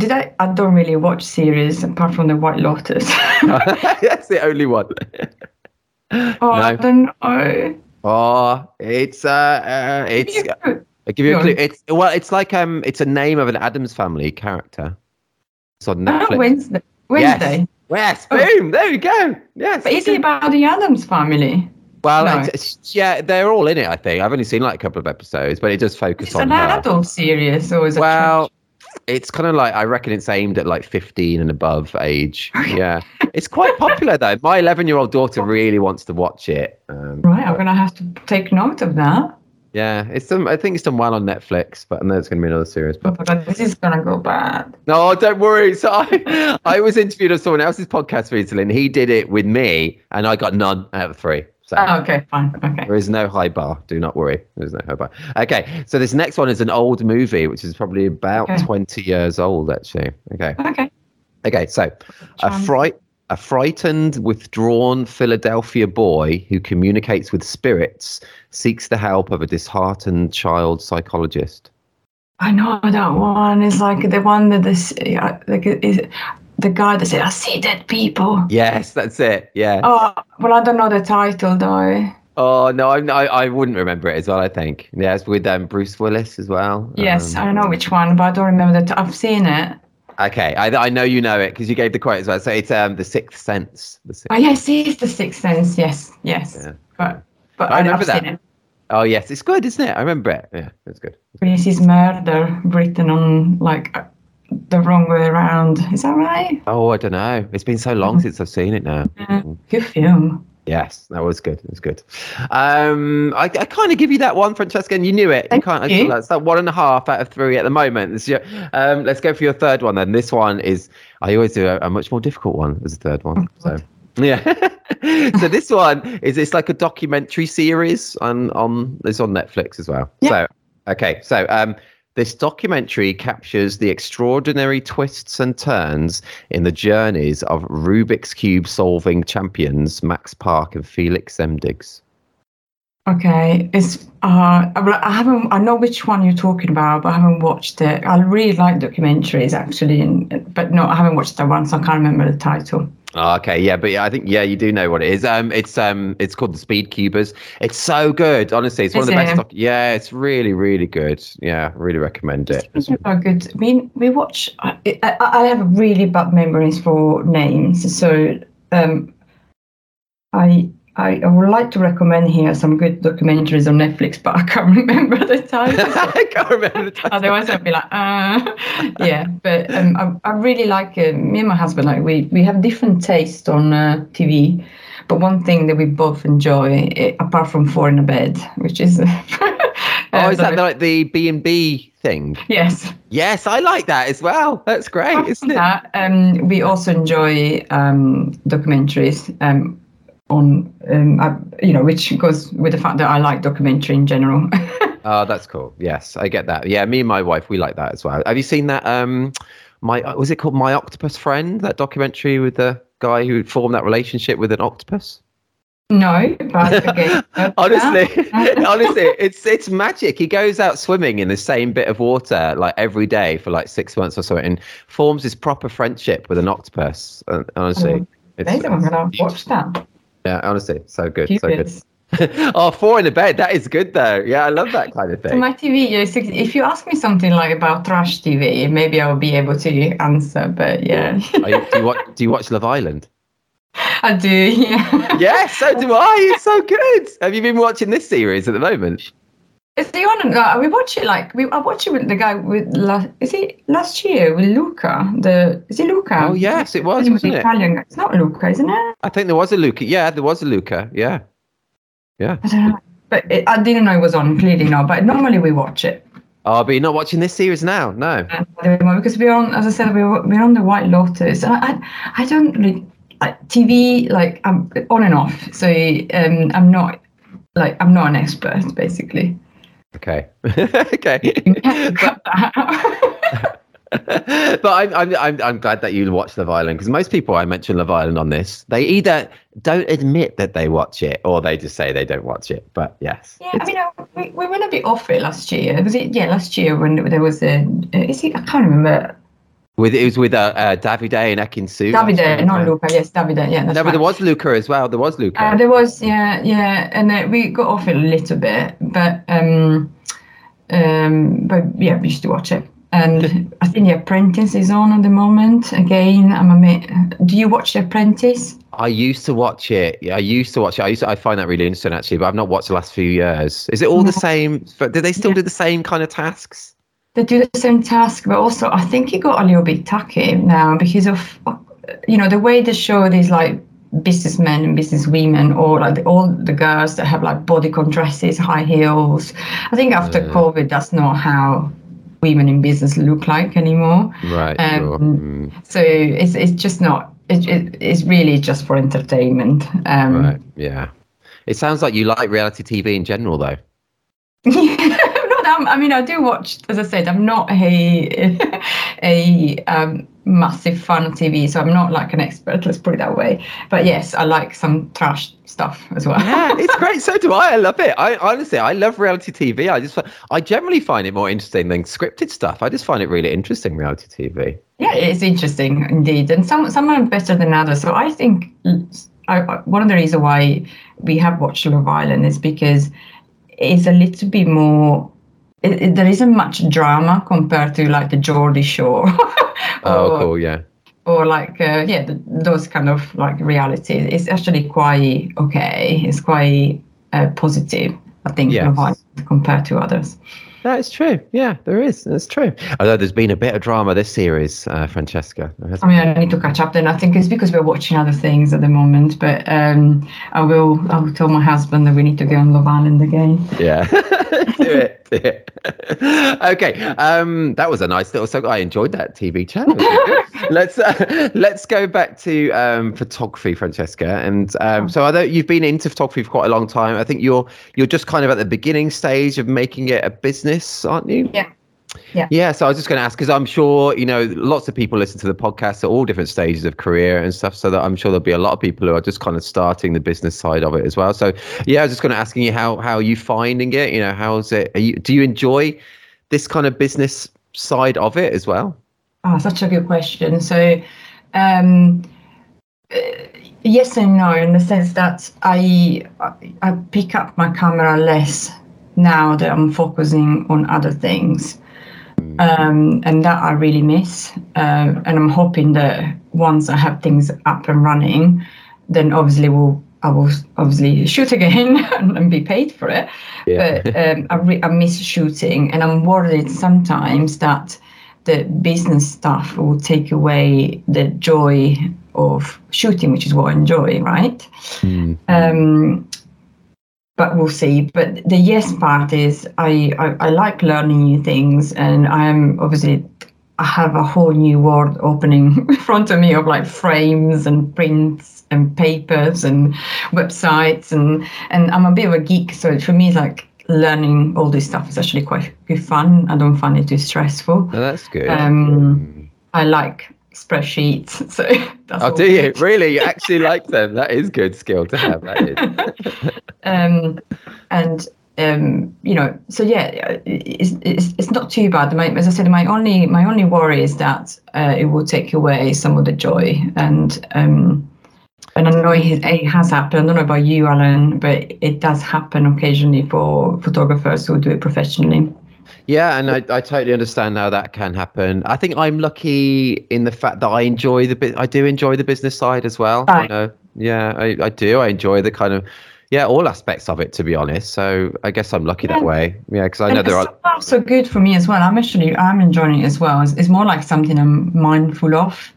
Did I? I don't really watch series apart from the White Lotus. That's the only one. oh, I No. don't know. Oh, it's uh, uh it's. I'll give you a clue. It's well, it's like um, it's a name of an Addams Family character. It's on Oh, Netflix. Wednesday. Wednesday. Yes, Oh. boom. There we go. Yes. But is it about the Addams family? well, no. it's, it's- yeah, they're all in it. I think I've only seen like a couple of episodes, but it does focus It's on an her. adult series, or is it? Well, it's kind of like I reckon it's aimed at like 15 and above age. Yeah, it's quite popular though. My 11 year old daughter really wants to watch it. Um, right. I'm gonna have to take note of that. Yeah, it's done, I think it's done well on Netflix, but I know it's going to be another series. Oh But my God, this is gonna go bad. no, don't worry. So I, I was interviewed on someone else's podcast recently, and he did it with me, and I got none out of three. So Oh, okay, fine. Okay. there is no high bar. Do not worry. There's no high bar. Okay, so this next one is an old movie, which is probably about Okay. 20 years old, actually. Okay. Okay. Okay, so a fright a frightened, withdrawn Philadelphia boy who communicates with spirits seeks the help of a disheartened child psychologist. I know that one is like the one that this like is the guy that said I see dead people. Yes, that's it. Yeah. Oh well, I don't know the title though. Oh no, I I wouldn't remember it as well. I think. Yeah, it's with um, Bruce Willis as well. Yes, Um, I know which one, but I don't remember that. I've seen it. okay, I I know you know it because you gave the quote as well. So it's um the Sixth Sense. The Sixth. Oh yes, it's the Sixth Sense. Yes, yes. Yeah. But but I I remember that. seen it. Oh yes, it's good, isn't it? I remember it. Yeah, it's good. Is murder written on like the wrong way around. Is that right? Oh, I don't know. It's been so long since I've seen it now. Yeah. Good film. Yes, that was good. It was good. Um, I, I kind of give you that one, Francesca, and you knew it. Thank you can't. you. That's that one and a half out of three at the moment. This. Um, let's go for your third one then. This one is. I always do a, a much more difficult one as a third one. Oh, So yeah. so this one is it's like a documentary series on on it's on Netflix as well. Yeah. So okay, so um. This documentary captures the extraordinary twists and turns in the journeys of Rubik's Cube solving champions Max Park and Feliks Zemdegs. Okay, it's uh, I haven't. I know which one you're talking about, but I haven't watched it. I really like documentaries actually, but no, I haven't watched that one, so I can't remember the title. Oh, okay, yeah, but yeah, I think yeah, you do know what it is. Um, it's um, it's called the Speed Cubers. It's so good, honestly. It's one of Is the best. Doc- yeah, it's really, really good. Yeah, really recommend it. About good, we we watch. I, I, I have really bad memories for names, so um, I. I, I would like to recommend here some good documentaries on Netflix, but I can't remember the title. I can't remember the title. Otherwise, I'd be like, uh, yeah. But um, I, I really like uh, me and my husband. Like we we have different taste on uh, TV, but one thing that we both enjoy, eh, apart from Four in a Bed, which is. Oh, is that the, like the B and B thing? yes? Yes, I like that as well. That's great, isn't it? That, um, we also enjoy um, documentaries um, on, um, uh, you know, which goes with the fact that I like documentary in general. Oh, that's cool. Yes, I get that. Yeah, me and my wife, we like that as well. Have you seen that? Um, my was it called My Octopus Friend? That documentary with the guy who formed that relationship with an octopus. no, okay. honestly, honestly, it's it's magic. He goes out swimming in the same bit of water like every day for like six months or so, and forms this proper friendship with an octopus. And honestly, Oh, it's, Amazing, I'm gonna watch that. Yeah, honestly, so good, so good. Oh, four in a bed. That is good though. Yeah, I love that kind of thing. my TV, if you ask me something like about trash TV, maybe I will be able to answer. But yeah, Are you, do you watch? Do you watch Love Island? I do. Yeah. Yes, so do I. It's so good. Have you been watching this series at the moment? Is the on? Uh, we watch it like we. I watch it with the guy with. La, is it last year with Luca? The is it Luca? Oh yes, it was, It was wasn't it? Italian. It's not Luca, isn't it? I think there was a Luca. Yeah, there was a Luca. Yeah, yeah. I don't know. But it, I didn't know it was on. Clearly not. But normally we watch it. Oh, but you're not watching this series now. No. uh, because we're on, as I said, we're, we're on the White Lotus. I, I, I don't really like TV, like I'm on and off. So um, I'm not like I'm not an expert, basically. Okay. okay. Cut but I'm, I'm, I'm, I'm glad that you watch Love Island because most people I mention Love Island on this, they either don't admit that they watch it or they just say they don't watch it. But yes. yeah, I mean, uh, we, we went a bit off it last year. Was it? Yeah, last year when there was a. Uh, is it? I can't remember. With it was with uh, uh, Davide and Ekin Su. Davide, not Luca. Yes, Davide. Yeah, that's No, but there was Luca as well. There was Luca. Uh, there was, yeah, yeah, and uh, we got off it a little bit, but um, um, but yeah, we used to watch it. And I think The Apprentice is on at the moment. Again, I'm a ma- Do you watch The Apprentice? I used to watch it. Yeah, I used to watch it. I used to, I find that really interesting actually, but I've not watched the last few years. Is it all the same? But do they still Yeah. do the same kind of tasks? They do the same task, but also I think it got a little bit tacky now because of, you know, the way they show these like businessmen and businesswomen or like the, all the girls that have like bodycon dresses, high heels. I think after Yeah. COVID, that's not how women in business look like anymore. Right. Um, sure. Mm, So it's it's just not. It, it, it's really just for entertainment. Um, right. Yeah. It sounds like you like reality TV in general, though. not I mean, I do watch. As I said, I'm not a a um, massive fan of TV, so I'm not like an expert. Let's put it that way. But yes, I like some trash stuff as well. Yeah, it's great. So do I. I love it. I honestly, I love reality TV. I just, I generally find it more interesting than scripted stuff. I just find it really interesting, reality TV. Yeah, it's interesting indeed, and some some are better than others. So I think I, I- one of the reasons why we have watched Love Island is because it's a little bit more. It, it- there isn't much drama compared to like the Geordie Shore. Oh, or, cool. Yeah. or like uh, yeah, the, those kind of like reality. It's actually quite okay. It's quite uh, positive. I think Yes. Compared to others. That is true. Yeah, there is. That's true. Although there's been a bit of drama this series, uh, Francesca. I mean, I need to catch up. Then I think it's because we're watching other things at the moment. But um, I will. I will tell my husband that we need to go on Love Island again. Yeah. do it. Do it. okay. Um, that was a nice little. So I enjoyed that TV chat. That was really good. let's uh, let's go back to um, photography, Francesca. And um, so I know you've been into photography for quite a long time. I think you're you're just kind of at the beginning stage of making it a business, aren't you? Yeah. Yeah. Yeah. So I was just going to ask because I'm sure you know lots of people listen to the podcast at all different stages of career and stuff. So that I'm sure there'll be a lot of people who are just kind of starting the business side of it as well. So yeah, I was just going to asking you how how are you finding it? You know, how's it? Are you, do you enjoy this kind of business side of it as well? Oh, such a good question. So, um, uh, yes and no, in the sense that I I pick up my camera less now that I'm focusing on other things, um, and that I really miss. Uh, and I'm hoping that once I have things up and running, then obviously we'll. I will obviously shoot again and be paid for it. Yeah. But um, I, re- I miss shooting, and I'm worried sometimes that the business stuff will take away the joy of shooting, which is what I enjoy, right? Mm. Um, but we'll see. But the yes part is I, I, I like learning new things, and I am obviously I have a whole new world opening in front of me of like frames and prints and papers and websites and and I'm a bit of a geek, so for me, like learning all this stuff is actually quite good fun. I don't find it too stressful. No, that's good. Um, I like spreadsheets, so that's oh, do you good. really? You actually like them? That is good skill to have. That is. um, and um, you know, so yeah, it's, it's, it's not too bad. My, as I said, my only my only worry is that uh, it will take away some of the joy, and um, and I know it, it has happened. I don't know about you, Alan, but it does happen occasionally for photographers who do it professionally. Yeah, and I, I totally understand how that can happen. I think I'm lucky in the fact that I enjoy the bit. I do enjoy the business side as well. You know, yeah, I, I do. I enjoy the kind of yeah all aspects of it to be honest. So I guess I'm lucky that way. Yeah, because I And know there it's are. also good for me as well. I'm actually I'm enjoying it as well. It's, it's more like something I'm mindful of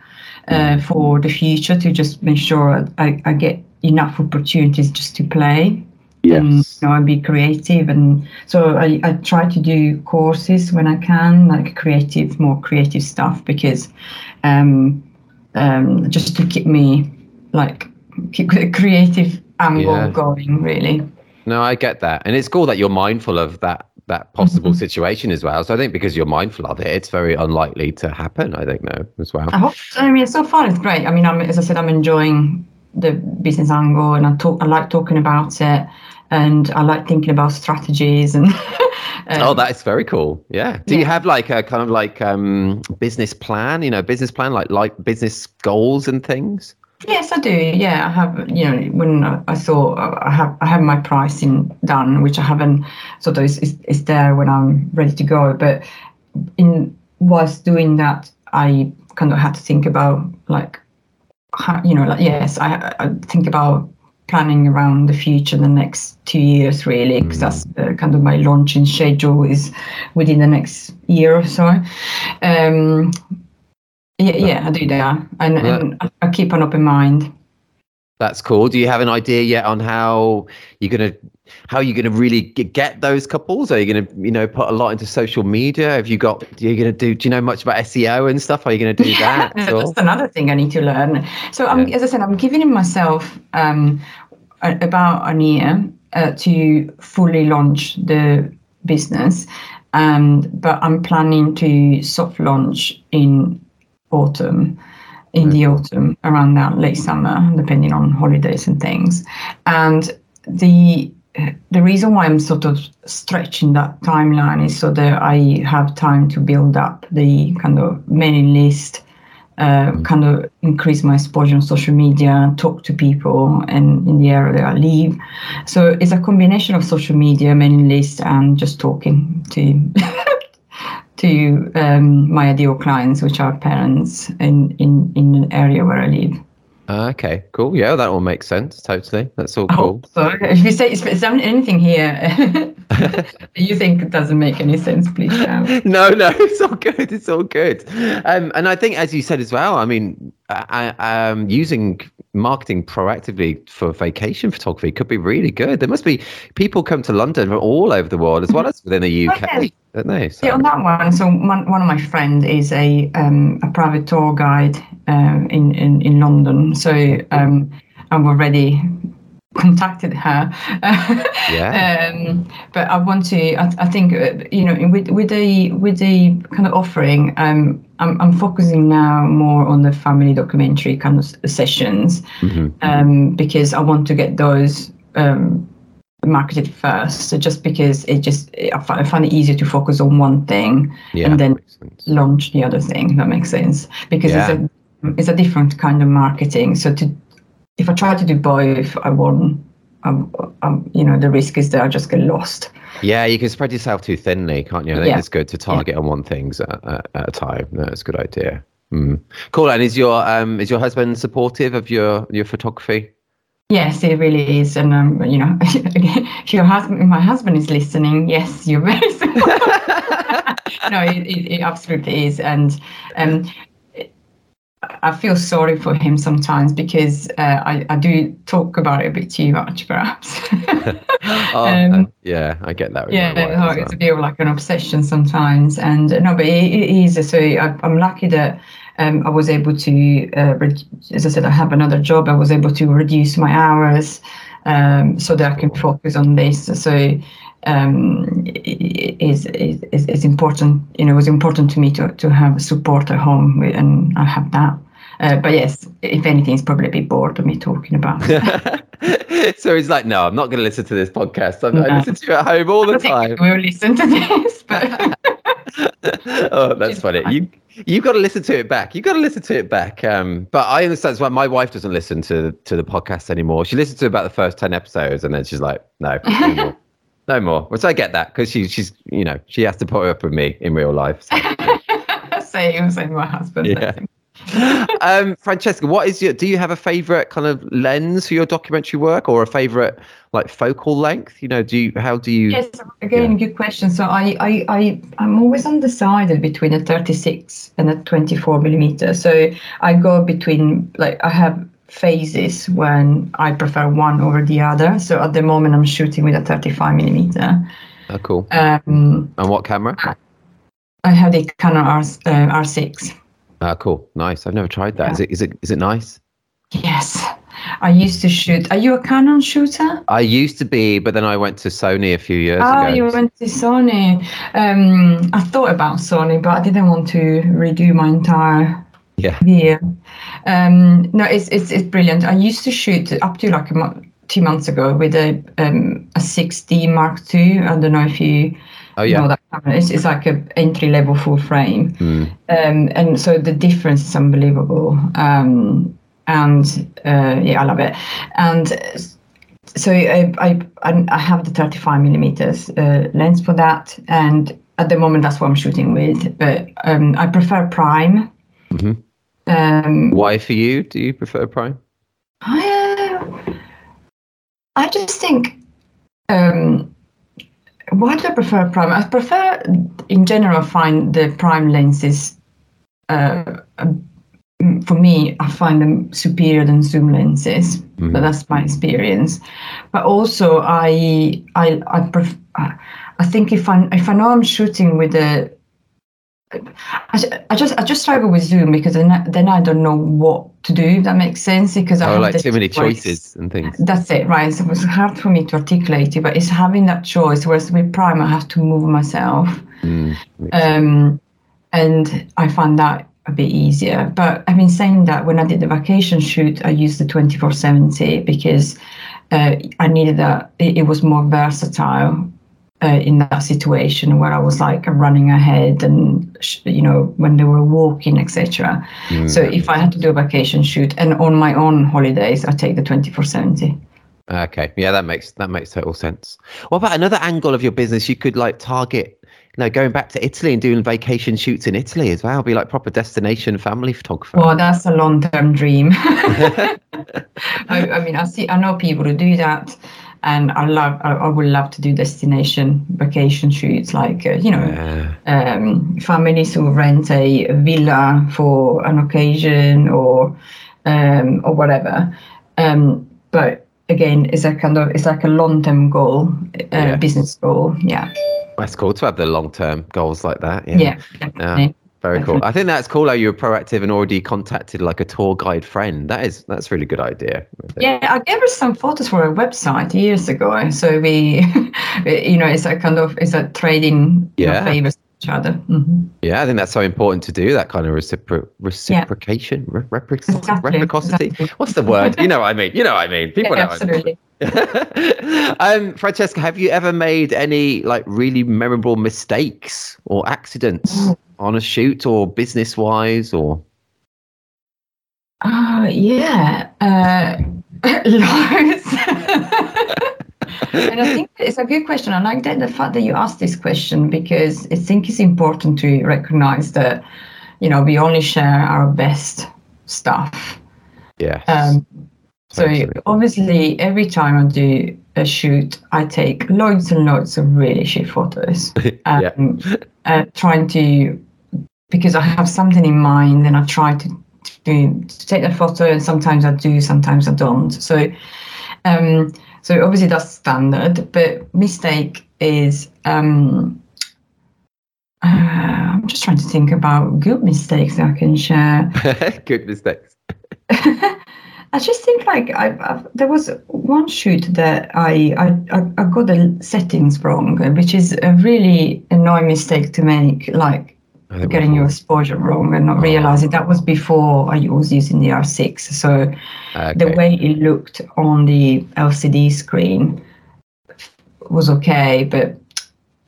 uh, for the future to just make sure I, I get enough opportunities just to play and Yes. you know and be creative. And so I, I try to do courses when I can, like creative, more creative stuff, because um, um, just to keep me like keep the creative angle Yeah. going, really. No, I get that, and it's cool that you're mindful of that that possible Mm-hmm. situation as well. So I think because you're mindful of it, it's very unlikely to happen. I think no as well. I hope. So. I mean, so far it's great. I mean, I'm, as I said, I'm enjoying the business angle, and I talk. I like talking about it, and I like thinking about strategies and. um, Oh, that is very cool. Yeah. Do you have like a kind of like um business plan, you know, business plan, like like business goals and things? Yes, I do. Yeah, I have. You know, when I I thought I have, I have my pricing done, which I haven't. Sort of, is is is there when I'm ready to go. But in whilst doing that, I kind of had to think about like, how, you know, like yes, I, I think about planning around the future, the next two years, really, because that's uh, kind of my launching schedule is within the next year or so. Um, yeah, yeah, I do that, and, and I- I keep an open mind. That's cool. Do you have an idea yet on how you're gonna how are you're gonna really get those couples? Are you gonna you know put a lot into social media? Have you got? Are you gonna do? Do you know much about SEO and stuff? Are you gonna do yeah, that? That's another thing I need to learn. So I'm, as I said, I'm giving myself um, about a year uh, to fully launch the business, um, but I'm planning to soft launch in autumn in the autumn around that late summer depending on holidays and things and the the reason why i'm sort of stretching that timeline is so that i have time to build up the kind of mailing list uh, kind of increase my exposure on social media, talk to people and in the area that I live. So it's a combination of social media, mailing list, and just talking to to um, my ideal clients, which are parents in, in, in an area where I live. Uh, okay, cool. Yeah, that all makes sense. Totally. That's all cool. So if you say is anything here you think it doesn't make any sense, please shout. No, no, it's all good. It's all good. Um, and I think, as you said as well, I mean, I, um, using marketing proactively for vacation photography could be really good. There must be people come to London from all over the world as well as within the UK, okay. don't they? So. Yeah, on that one. So one, one of my friends is a um, a private tour guide um, in, in in London. So um, I'm already contacted her. yeah. um, but I want to. I, I, think uh, you know with with the with the kind of offering. Um, I'm I'm focusing now more on the family documentary kind of sessions mm-hmm. um, because I want to get those. Um, marketed first so just because it just I find it easier to focus on one thing yeah, and then launch the other thing that makes sense because yeah. it's a it's a different kind of marketing so to if I try to do both, I won't. Um, um, you know, the risk is that I just get lost. Yeah, you can spread yourself too thinly, can't you? I think yeah. it's good to target yeah. on one things at, at, at, a time. No, That's a good idea. Mm. Cool. And is your um is your husband supportive of your your photography? Yes, it really is. And um, you know, if your husband, my husband is listening, yes, you're very no, it, it, it, absolutely is. And um, I feel sorry for him sometimes because uh, I, I do talk about it a bit too much, perhaps. oh, um, yeah, I get that. yeah, well. it's a bit of like an obsession sometimes, and no, but it, it is. So I, am lucky that um, I was able to, uh, re- as I said, I have another job. I was able to reduce my hours um, so that I can focus on this. So um, is, is is important. You know, it was important to me to to have support at home, and I have that. Uh, but yes, if anything, it's probably a bit bored of me talking about. so he's like, "No, I'm not going to listen to this podcast. I'm, no. I listen to you at home all the time." We'll listen to this, but. oh, that's funny. You you've got to listen to it back. You've got to listen to it back. Um, but I understand why my wife doesn't listen to to the podcast anymore. She listens to about the first ten episodes, and then she's like, "No, no more." no more. Which I get that because she, she's, you know, she has to put up with me in real life. So. same, same. My husband. Yeah. Um, Francesca, what is your? Do you have a favorite kind of lens for your documentary work, or a favorite like focal length? You know, do you? How do you? Yes, again, yeah. good question. So I, I, I, I'm always undecided between a 36 and a 24 millimeter. So I go between like I have phases when I prefer one over the other. So at the moment, I'm shooting with a 35 millimeter. Oh, cool. Um, and what camera? I have the Canon R, uh, R6. Ah, cool. Nice. I've never tried that. Yeah. Is it? Is it? Is it nice? Yes. I used to shoot. Are you a Canon shooter? I used to be, but then I went to Sony a few years oh, ago. Oh, you went to Sony. Um, I thought about Sony, but I didn't want to redo my entire yeah yeah um, no it's, it's it's brilliant i used to shoot up to like a month two months ago with a um, a 6D Mark II. I don't know if you oh, yeah. know that camera. It's, it's like an entry level full frame, mm. um, and so the difference is unbelievable. Um, and uh, yeah, I love it. And so I I, I have the 35 millimeters uh, lens for that, and at the moment that's what I'm shooting with. But um, I prefer prime Mm-hmm. Um, Why for you? Do you prefer Prime? I, uh, I just think. Um, why do I prefer Prime? I prefer, in general, find the Prime lenses uh, mm, for me, I find them superior than zoom lenses. But that's my experience. But also, I I I pref- I think if I if I know I'm shooting with a I, I just I just struggle with Zoom because then I, then I don't know what to do. If that makes sense because I Oh, have like too many choice. choices and things. That's it, right? So it was hard for me to articulate it, but it's having that choice. Whereas with Prime, I have to move myself, Mm. um, and I find that a bit easier. But I've been saying that when I did the vacation shoot, I used the twenty four seventy because uh, I needed that. It, it was more versatile. Uh, in that situation where I was like running ahead and sh- you know when they were walking etc. So if I had to do a vacation shoot and on my own holidays I take the 2470. Okay, yeah, that makes that makes total sense. What about another angle of your business? You could like target, you know, going back to Italy and doing vacation shoots in Italy as well. Be like proper destination family photographer. Well, that's a long-term dream. I, I mean, I see, I know people who do that, and I love, I, I would love to do destination vacation shoots, like uh, you know, Yeah. um, families who rent a villa for an occasion or um, or whatever. Um, but again, it's a kind of it's like a long-term goal, uh, Yeah. business goal. Yeah, That's cool to have the long term goals like that. Yeah. yeah, definitely. Very cool. I think that's cool how you were proactive and already contacted like a tour guide friend. That is that's a really good idea. Yeah, I gave her some photos for a website years ago. So we, you know, it's a kind of it's a trading Yeah. favors each other. hmm Yeah, I think that's so important to do that kind of recipro- reciprocation, Re- reprocity, Exactly, reciprocity. exactly. What's the word? You know what I mean. You know what I mean. People Yeah, know. what I mean. absolutely. um, Francesca, have you ever made any like really memorable mistakes or accidents on a shoot or business wise or? Uh, yeah, uh, loads. and I think it's a good question. I like that the fact that you asked this question because I think it's important to recognize that, you know, we only share our best stuff. Yeah. Um, so Totally. obviously, every time I do a shoot, I take loads and loads of really shit photos. Yeah. Uh, trying to because I have something in mind, and I try to to, to take that photo, and sometimes I do, sometimes I don't. So, um, so obviously that's standard. But mistake is. Um, uh, I'm just trying to think about good mistakes that I can share. Good mistakes. I just think like I, I've, there was one shoot that I, I I got the settings wrong, which is a really annoying mistake to make. Like getting your exposure wrong and not realizing that was before I was using the R6. So the way it looked on the LCD screen was okay, but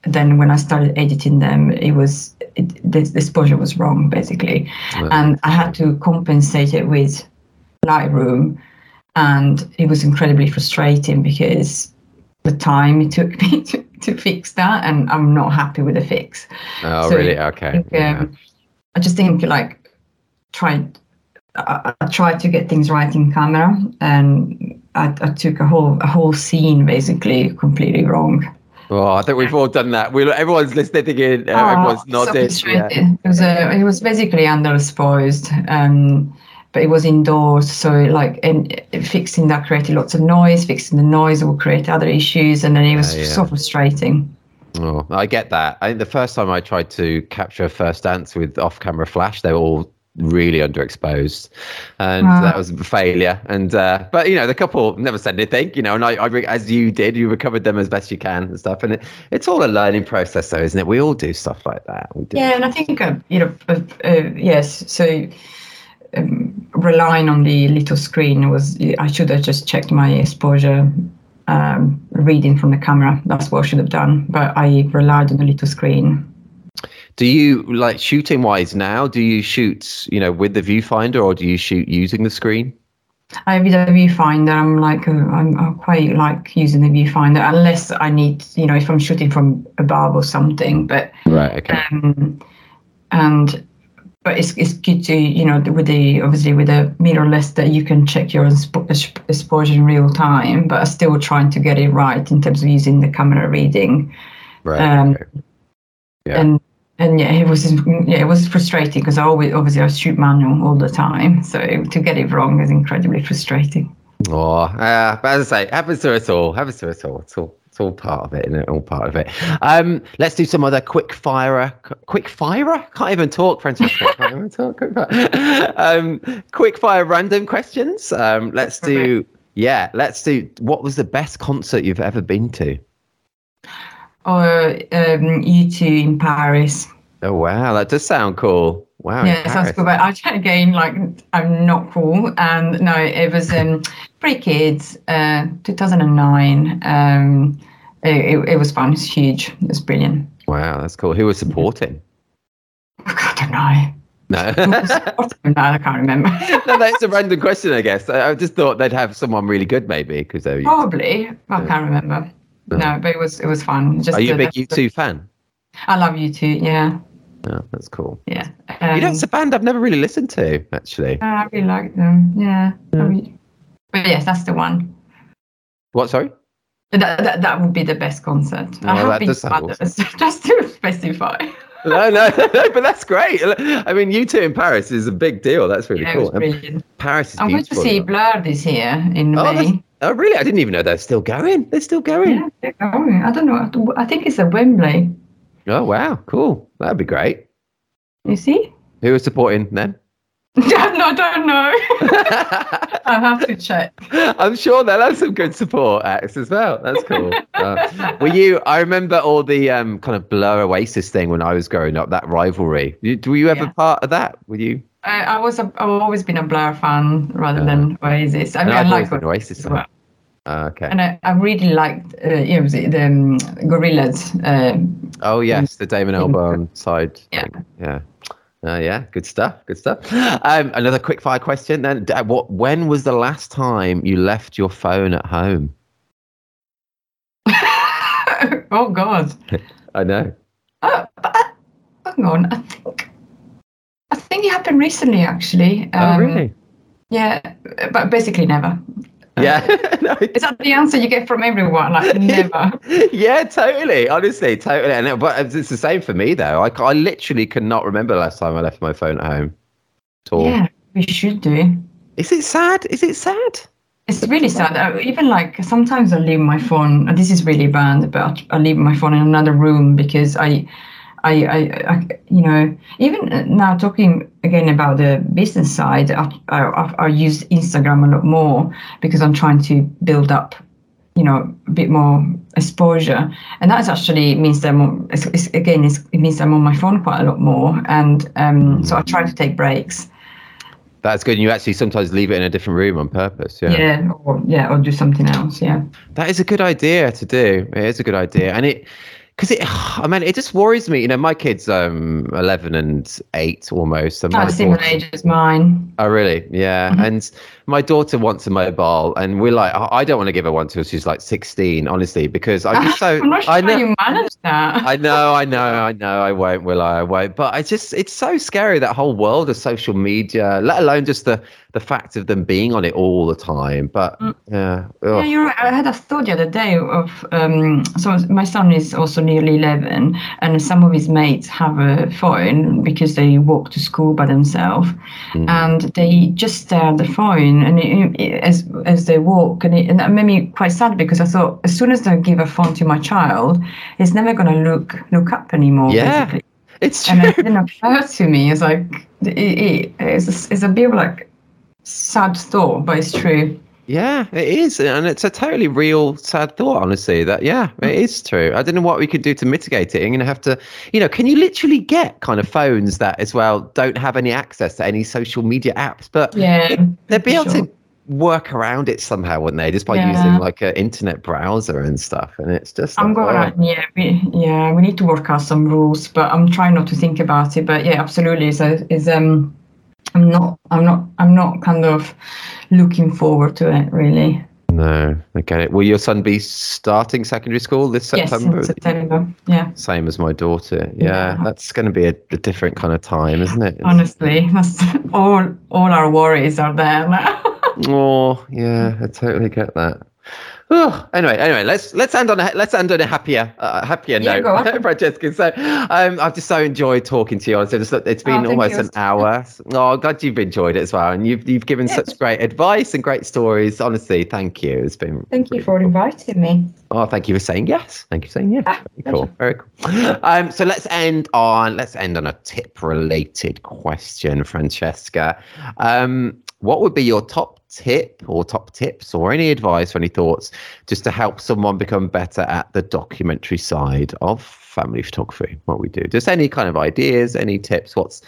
then when I started editing them, it was it, the, the exposure was wrong basically, Right. and I had to compensate it with Lightroom, and it was incredibly frustrating because the time it took me to, to fix that, and I'm not happy with the fix. Oh, so really? I Okay. think, yeah. um, I just think like try. I, I tried to get things right in camera, and I, I took a whole a whole scene basically completely wrong. Oh, I think we've all done that. We everyone's listening in. Uh, Oh, everyone's so. Yeah. It was uh, it was basically underexposed, um, but it was indoors. So like and fixing that created lots of noise. Fixing the noise will create other issues, and then it was Yeah, yeah. so frustrating. Oh, I get that. I think the first time I tried to capture a first dance with off-camera flash, they were all really underexposed, and Ah. that was a failure. And uh, but you know, the couple never said anything. You know, and I, I re- as you did, you recovered them as best you can and stuff. And it, it's all a learning process, though, isn't it? We all do stuff like that. We do. Yeah, and I think uh, you know, uh, uh, yes. So um, relying on the little screen was I should have just checked my exposure um, reading from the camera. That's what I should have done. But I relied on the little screen. Do you like shooting wise now? Do you shoot, you know, with the viewfinder, or do you shoot using the screen? I with a viewfinder, I'm like I'm, I'm quite like using the viewfinder unless I need, you know, if I'm shooting from above or something. But Right. Okay. um, and but it's it's good to you know with the obviously with the mirrorless that you can check your exposure in real time, but I'm still trying to get it right in terms of using the camera reading. Right. um, okay. Yeah. And and yeah, it was yeah, it was frustrating because I always obviously I shoot manual all the time, so to get it wrong is incredibly frustrating. Oh, uh, but as I say, happens to us all. Happens to us all. It's all it's all part of it, isn't it? All part of it. Um, let's do some other quick fire. Quick fire? Can't even talk, Francesca. Can't even talk. Quick fire. Um, quick fire random questions. Um, let's do. Yeah, let's do. What was the best concert you've ever been to? Or um, U2 in Paris. Oh wow, that does sound cool. Wow. Yeah, sounds cool. But I try again, like I'm not cool. And no, it was um, Free Kids, uh, 2009. Um, it, it was fun. It's huge. It's brilliant. Wow, that's cool. Who was supporting? I don't know. No, no, I can't remember. no, that's a random question, I guess. I, I just thought they'd have someone really good, maybe, because they. Probably, I can't remember. No, but it was it was fun. Just Are you a big U2 fan? I love U2. Yeah. Oh, that's cool. Yeah. Um, you know, it's a band I've never really listened to, actually. I really like them. Yeah. yeah. But yes, that's the one. What? Sorry. That, that, that would be the best concert. Oh, I have been to others, just to specify. no, no, no, but that's great. I mean, U2 in Paris is a big deal. That's really yeah, cool. brilliant. Paris is I'm going to see Blur this year in oh, May. Oh, really? I didn't even know they're still going. They're still going. Yeah, they're going. I don't know. I think it's at Wembley. Oh, wow. Cool. That'd be great. You see? Who was supporting them? no, I don't know. I have to check. I'm sure they'll have some good support acts as well. That's cool. Uh, were you? I remember all the um, kind of Blur Oasis thing when I was growing up. That rivalry. Were you ever yeah. part of that? Were you? I, I was. A, I've always been a Blur fan rather uh, than Oasis. I mean, I like Oasis as well. Uh, okay. And I, I really liked, uh, you know, the, the um, Gorillaz. Uh, oh yes, the Damon Albarn side. Yeah. Thing. Yeah. Uh, yeah, good stuff. Good stuff. Um, another quick fire question then. What? When was the last time you left your phone at home? oh God. I know. Uh, but, hang on. I think I think it happened recently, actually. Oh, um, oh really? Yeah, but basically never. Yeah. no. Is that the answer you get from everyone? Like never. yeah, totally. Honestly, totally. And but it's the same for me though. I, I literally cannot remember the last time I left my phone at home. At all. Yeah, we should do. Is it sad? Is it sad? It's really sad. I, even like sometimes I leave my phone. This is really bad, but I leave my phone in another room because I I, I, I, you know, even now talking again about the business side, I, I, I use Instagram a lot more because I'm trying to build up, you know, a bit more exposure, and that actually means that I'm, it's, it's, again, it's, it means I'm on my phone quite a lot more, and um, so I try to take breaks. That's good. And you actually sometimes leave it in a different room on purpose. Yeah. Yeah. Or, yeah. Or do something else. Yeah. That is a good idea to do. It is a good idea. And it, because it, I mean, it just worries me. You know, my kids, um, eleven and eight almost. And oh, similar age as mine. Oh, really? Yeah. Mm-hmm. And my daughter wants a mobile, and we're like, I don't want to give her one until she's like sixteen, honestly, because I'm just so. I'm not sure I know you manage that. I know, I know, I know. I won't, will I? I won't. But I just, it's so scary that whole world of social media, let alone just the the fact of them being on it all the time. But mm. yeah, ugh. yeah, you're right. I had a thought the other day of um, so my son is also nearly eleven, and some of his mates have a phone because they walk to school by themselves, mm. and they just stare at the phone and it, it, as as they walk, and, it, and that made me quite sad because I thought as soon as I give a phone to my child, it's never going to look look up anymore. Yeah, basically. it's true. And it didn't occur to me. It's like it, it's a, it's a bit like sad thought, but it's true. Yeah, it is, and it's a totally real sad thought. Honestly, that yeah, it is true. I don't know what we could do to mitigate it. You're going to have to, you know, can you literally get kind of phones that as well don't have any access to any social media apps, but yeah, they'd be able sure. to work around it somehow, wouldn't they? Just by yeah. using like an internet browser and stuff. And it's just. I'm gonna, oh. yeah, we, yeah, we need to work out some rules, but I'm trying not to think about it. But yeah, absolutely, is is um I'm not I'm not I'm not kind of looking forward to it really. No, I get it. Will your son be starting secondary school this September? Yes, September. Yeah. Same as my daughter. Yeah, yeah. that's going to be a, a, different kind of time, isn't it? Honestly, that's all. All our worries are there now. oh, yeah, I totally get that. Oh, anyway, anyway, let's let's end on a let's end on a happier uh, happier Yeah, note. Francesca. So, um, I've just so enjoyed talking to you. Honestly, it's, it's been Oh, almost an hour. Oh, glad you've enjoyed it as well, and you've you've given Yes. such great advice and great stories. Honestly, thank you. It's been Thank you for inviting me. Oh, thank you for saying yes. Thank you for saying yes. Ah, Very cool. Very cool. Um, so let's end on let's end on a tip related question, Francesca. Um, what would be your top tip or top tips or any advice or any thoughts just to help someone become better at the documentary side of family photography? What we do? Just any kind of ideas, any tips? What's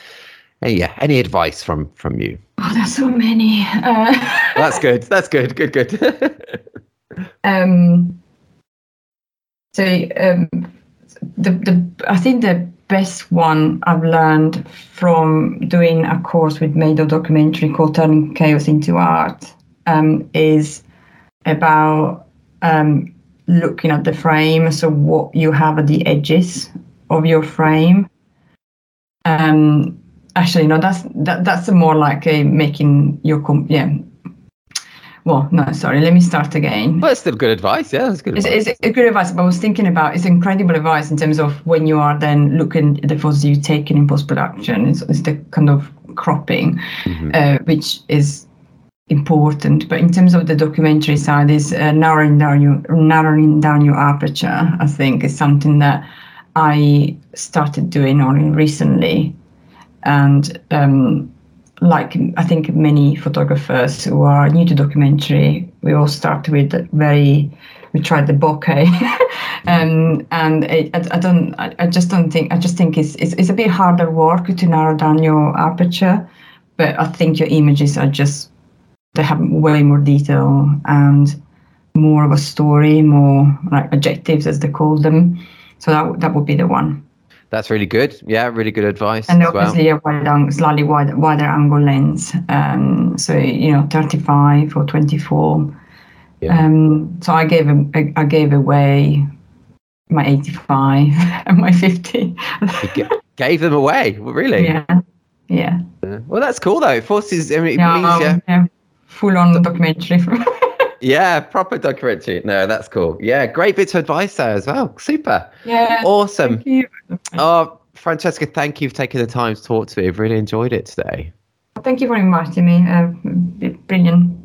eh, yeah, any advice from from you? Oh, there's so many. Uh, That's good. That's good. Good. Good. um, so um, the the I think the best one I've learned from doing a course with Mado documentary called Turning Chaos into Art um, is about um, looking at the frame. So what you have at the edges of your frame. Um, actually, no, that's that, that's more like a making your com- yeah. Well, no, sorry. Let me start again. well, it's still good advice. Yeah, it's good. It's, advice. it's a good advice, but I was thinking about it's incredible advice in terms of when you are then looking at the photos you've taken in post production. It's, it's the kind of cropping, Mhm. uh, which is important. But in terms of the documentary side, is uh, narrowing down your narrowing down your aperture. I think is something that I started doing only recently, and um, like I think many photographers who are new to documentary, we all start with very we tried the bokeh, um, and I, I, don't I, I just don't think I just think it's, it's it's a bit harder work to narrow down your aperture, but I think your images are just they have way more detail and more of a story, more like adjectives as they call them. So that that would be the one. That's really good. Yeah, really good advice And as well. obviously a wide, ang- slightly wide, wider angle lens. Um, so you know, 35 or 24. Yeah. Um, so I gave a, I, gave away my 85 and my 50. G- gave them away. Well, Really? yeah, yeah, Uh, Well, that's cool though. It forces. I mean, it yeah, means um, yeah, full on documentary. yeah, proper documentary. No, that's cool. Yeah, great bits of advice there as well. Super. yeah, Awesome. thank you. Oh, Francesca, thank you for taking the time to talk to me. I've really enjoyed it today. Thank you for inviting me. Uh, brilliant.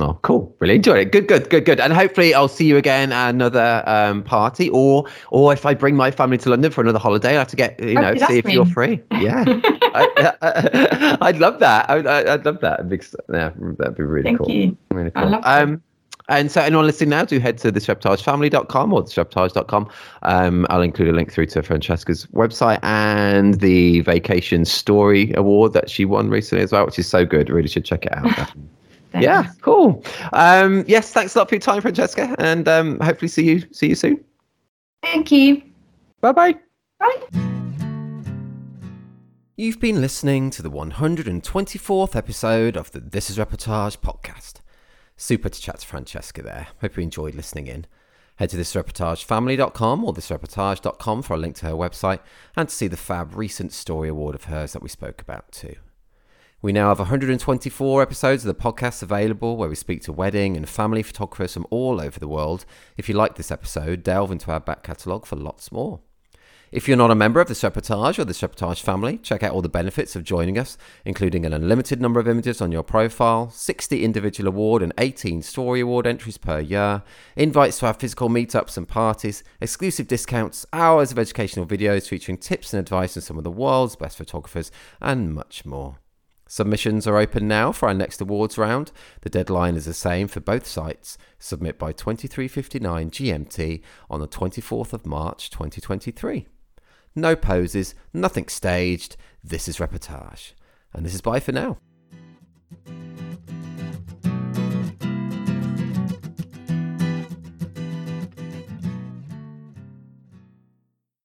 Oh, cool. Really enjoyed it. Good, good, good, good. And hopefully I'll see you again at another um, party or or if I bring my family to London for another holiday, I have to get, you know, see if me. you're free. Yeah. I, I'd love that. I, I, I'd love that. Because, yeah, that'd be really Thank cool. you. Really I cool. love um, and so anyone listening now, do head to thisreportagefamily.com or thisreportage.com. Um, I'll include a link through to Francesca's website and the Vacation Story Award that she won recently as well, which is so good. Really should check it out. Thanks. yeah, cool. Um, yes, thanks a lot for your time, Francesca, and um, hopefully see you see you soon. Thank you. Bye bye. Bye. You've been listening to the 124th episode of the This Is Reportage podcast. Super to chat to Francesca there. Hope you enjoyed listening in. Head to thisreportagefamily.com or thisreportage.com for a link to her website and to see the fab recent story award of hers that we spoke about too. We now have 124 episodes of the podcast available where we speak to wedding and family photographers from all over the world. If you like this episode, delve into our back catalogue for lots more. If you're not a member of the Reportage or the Reportage family, check out all the benefits of joining us, including an unlimited number of images on your profile, 60 individual award and 18 story award entries per year, invites to our physical meetups and parties, exclusive discounts, hours of educational videos featuring tips and advice from some of the world's best photographers, and much more. Submissions are open now for our next awards round. The deadline is the same for both sites. Submit by 23:59 GMT on the 24th of March 2023. No poses, nothing staged. This is reportage. And this is bye for now.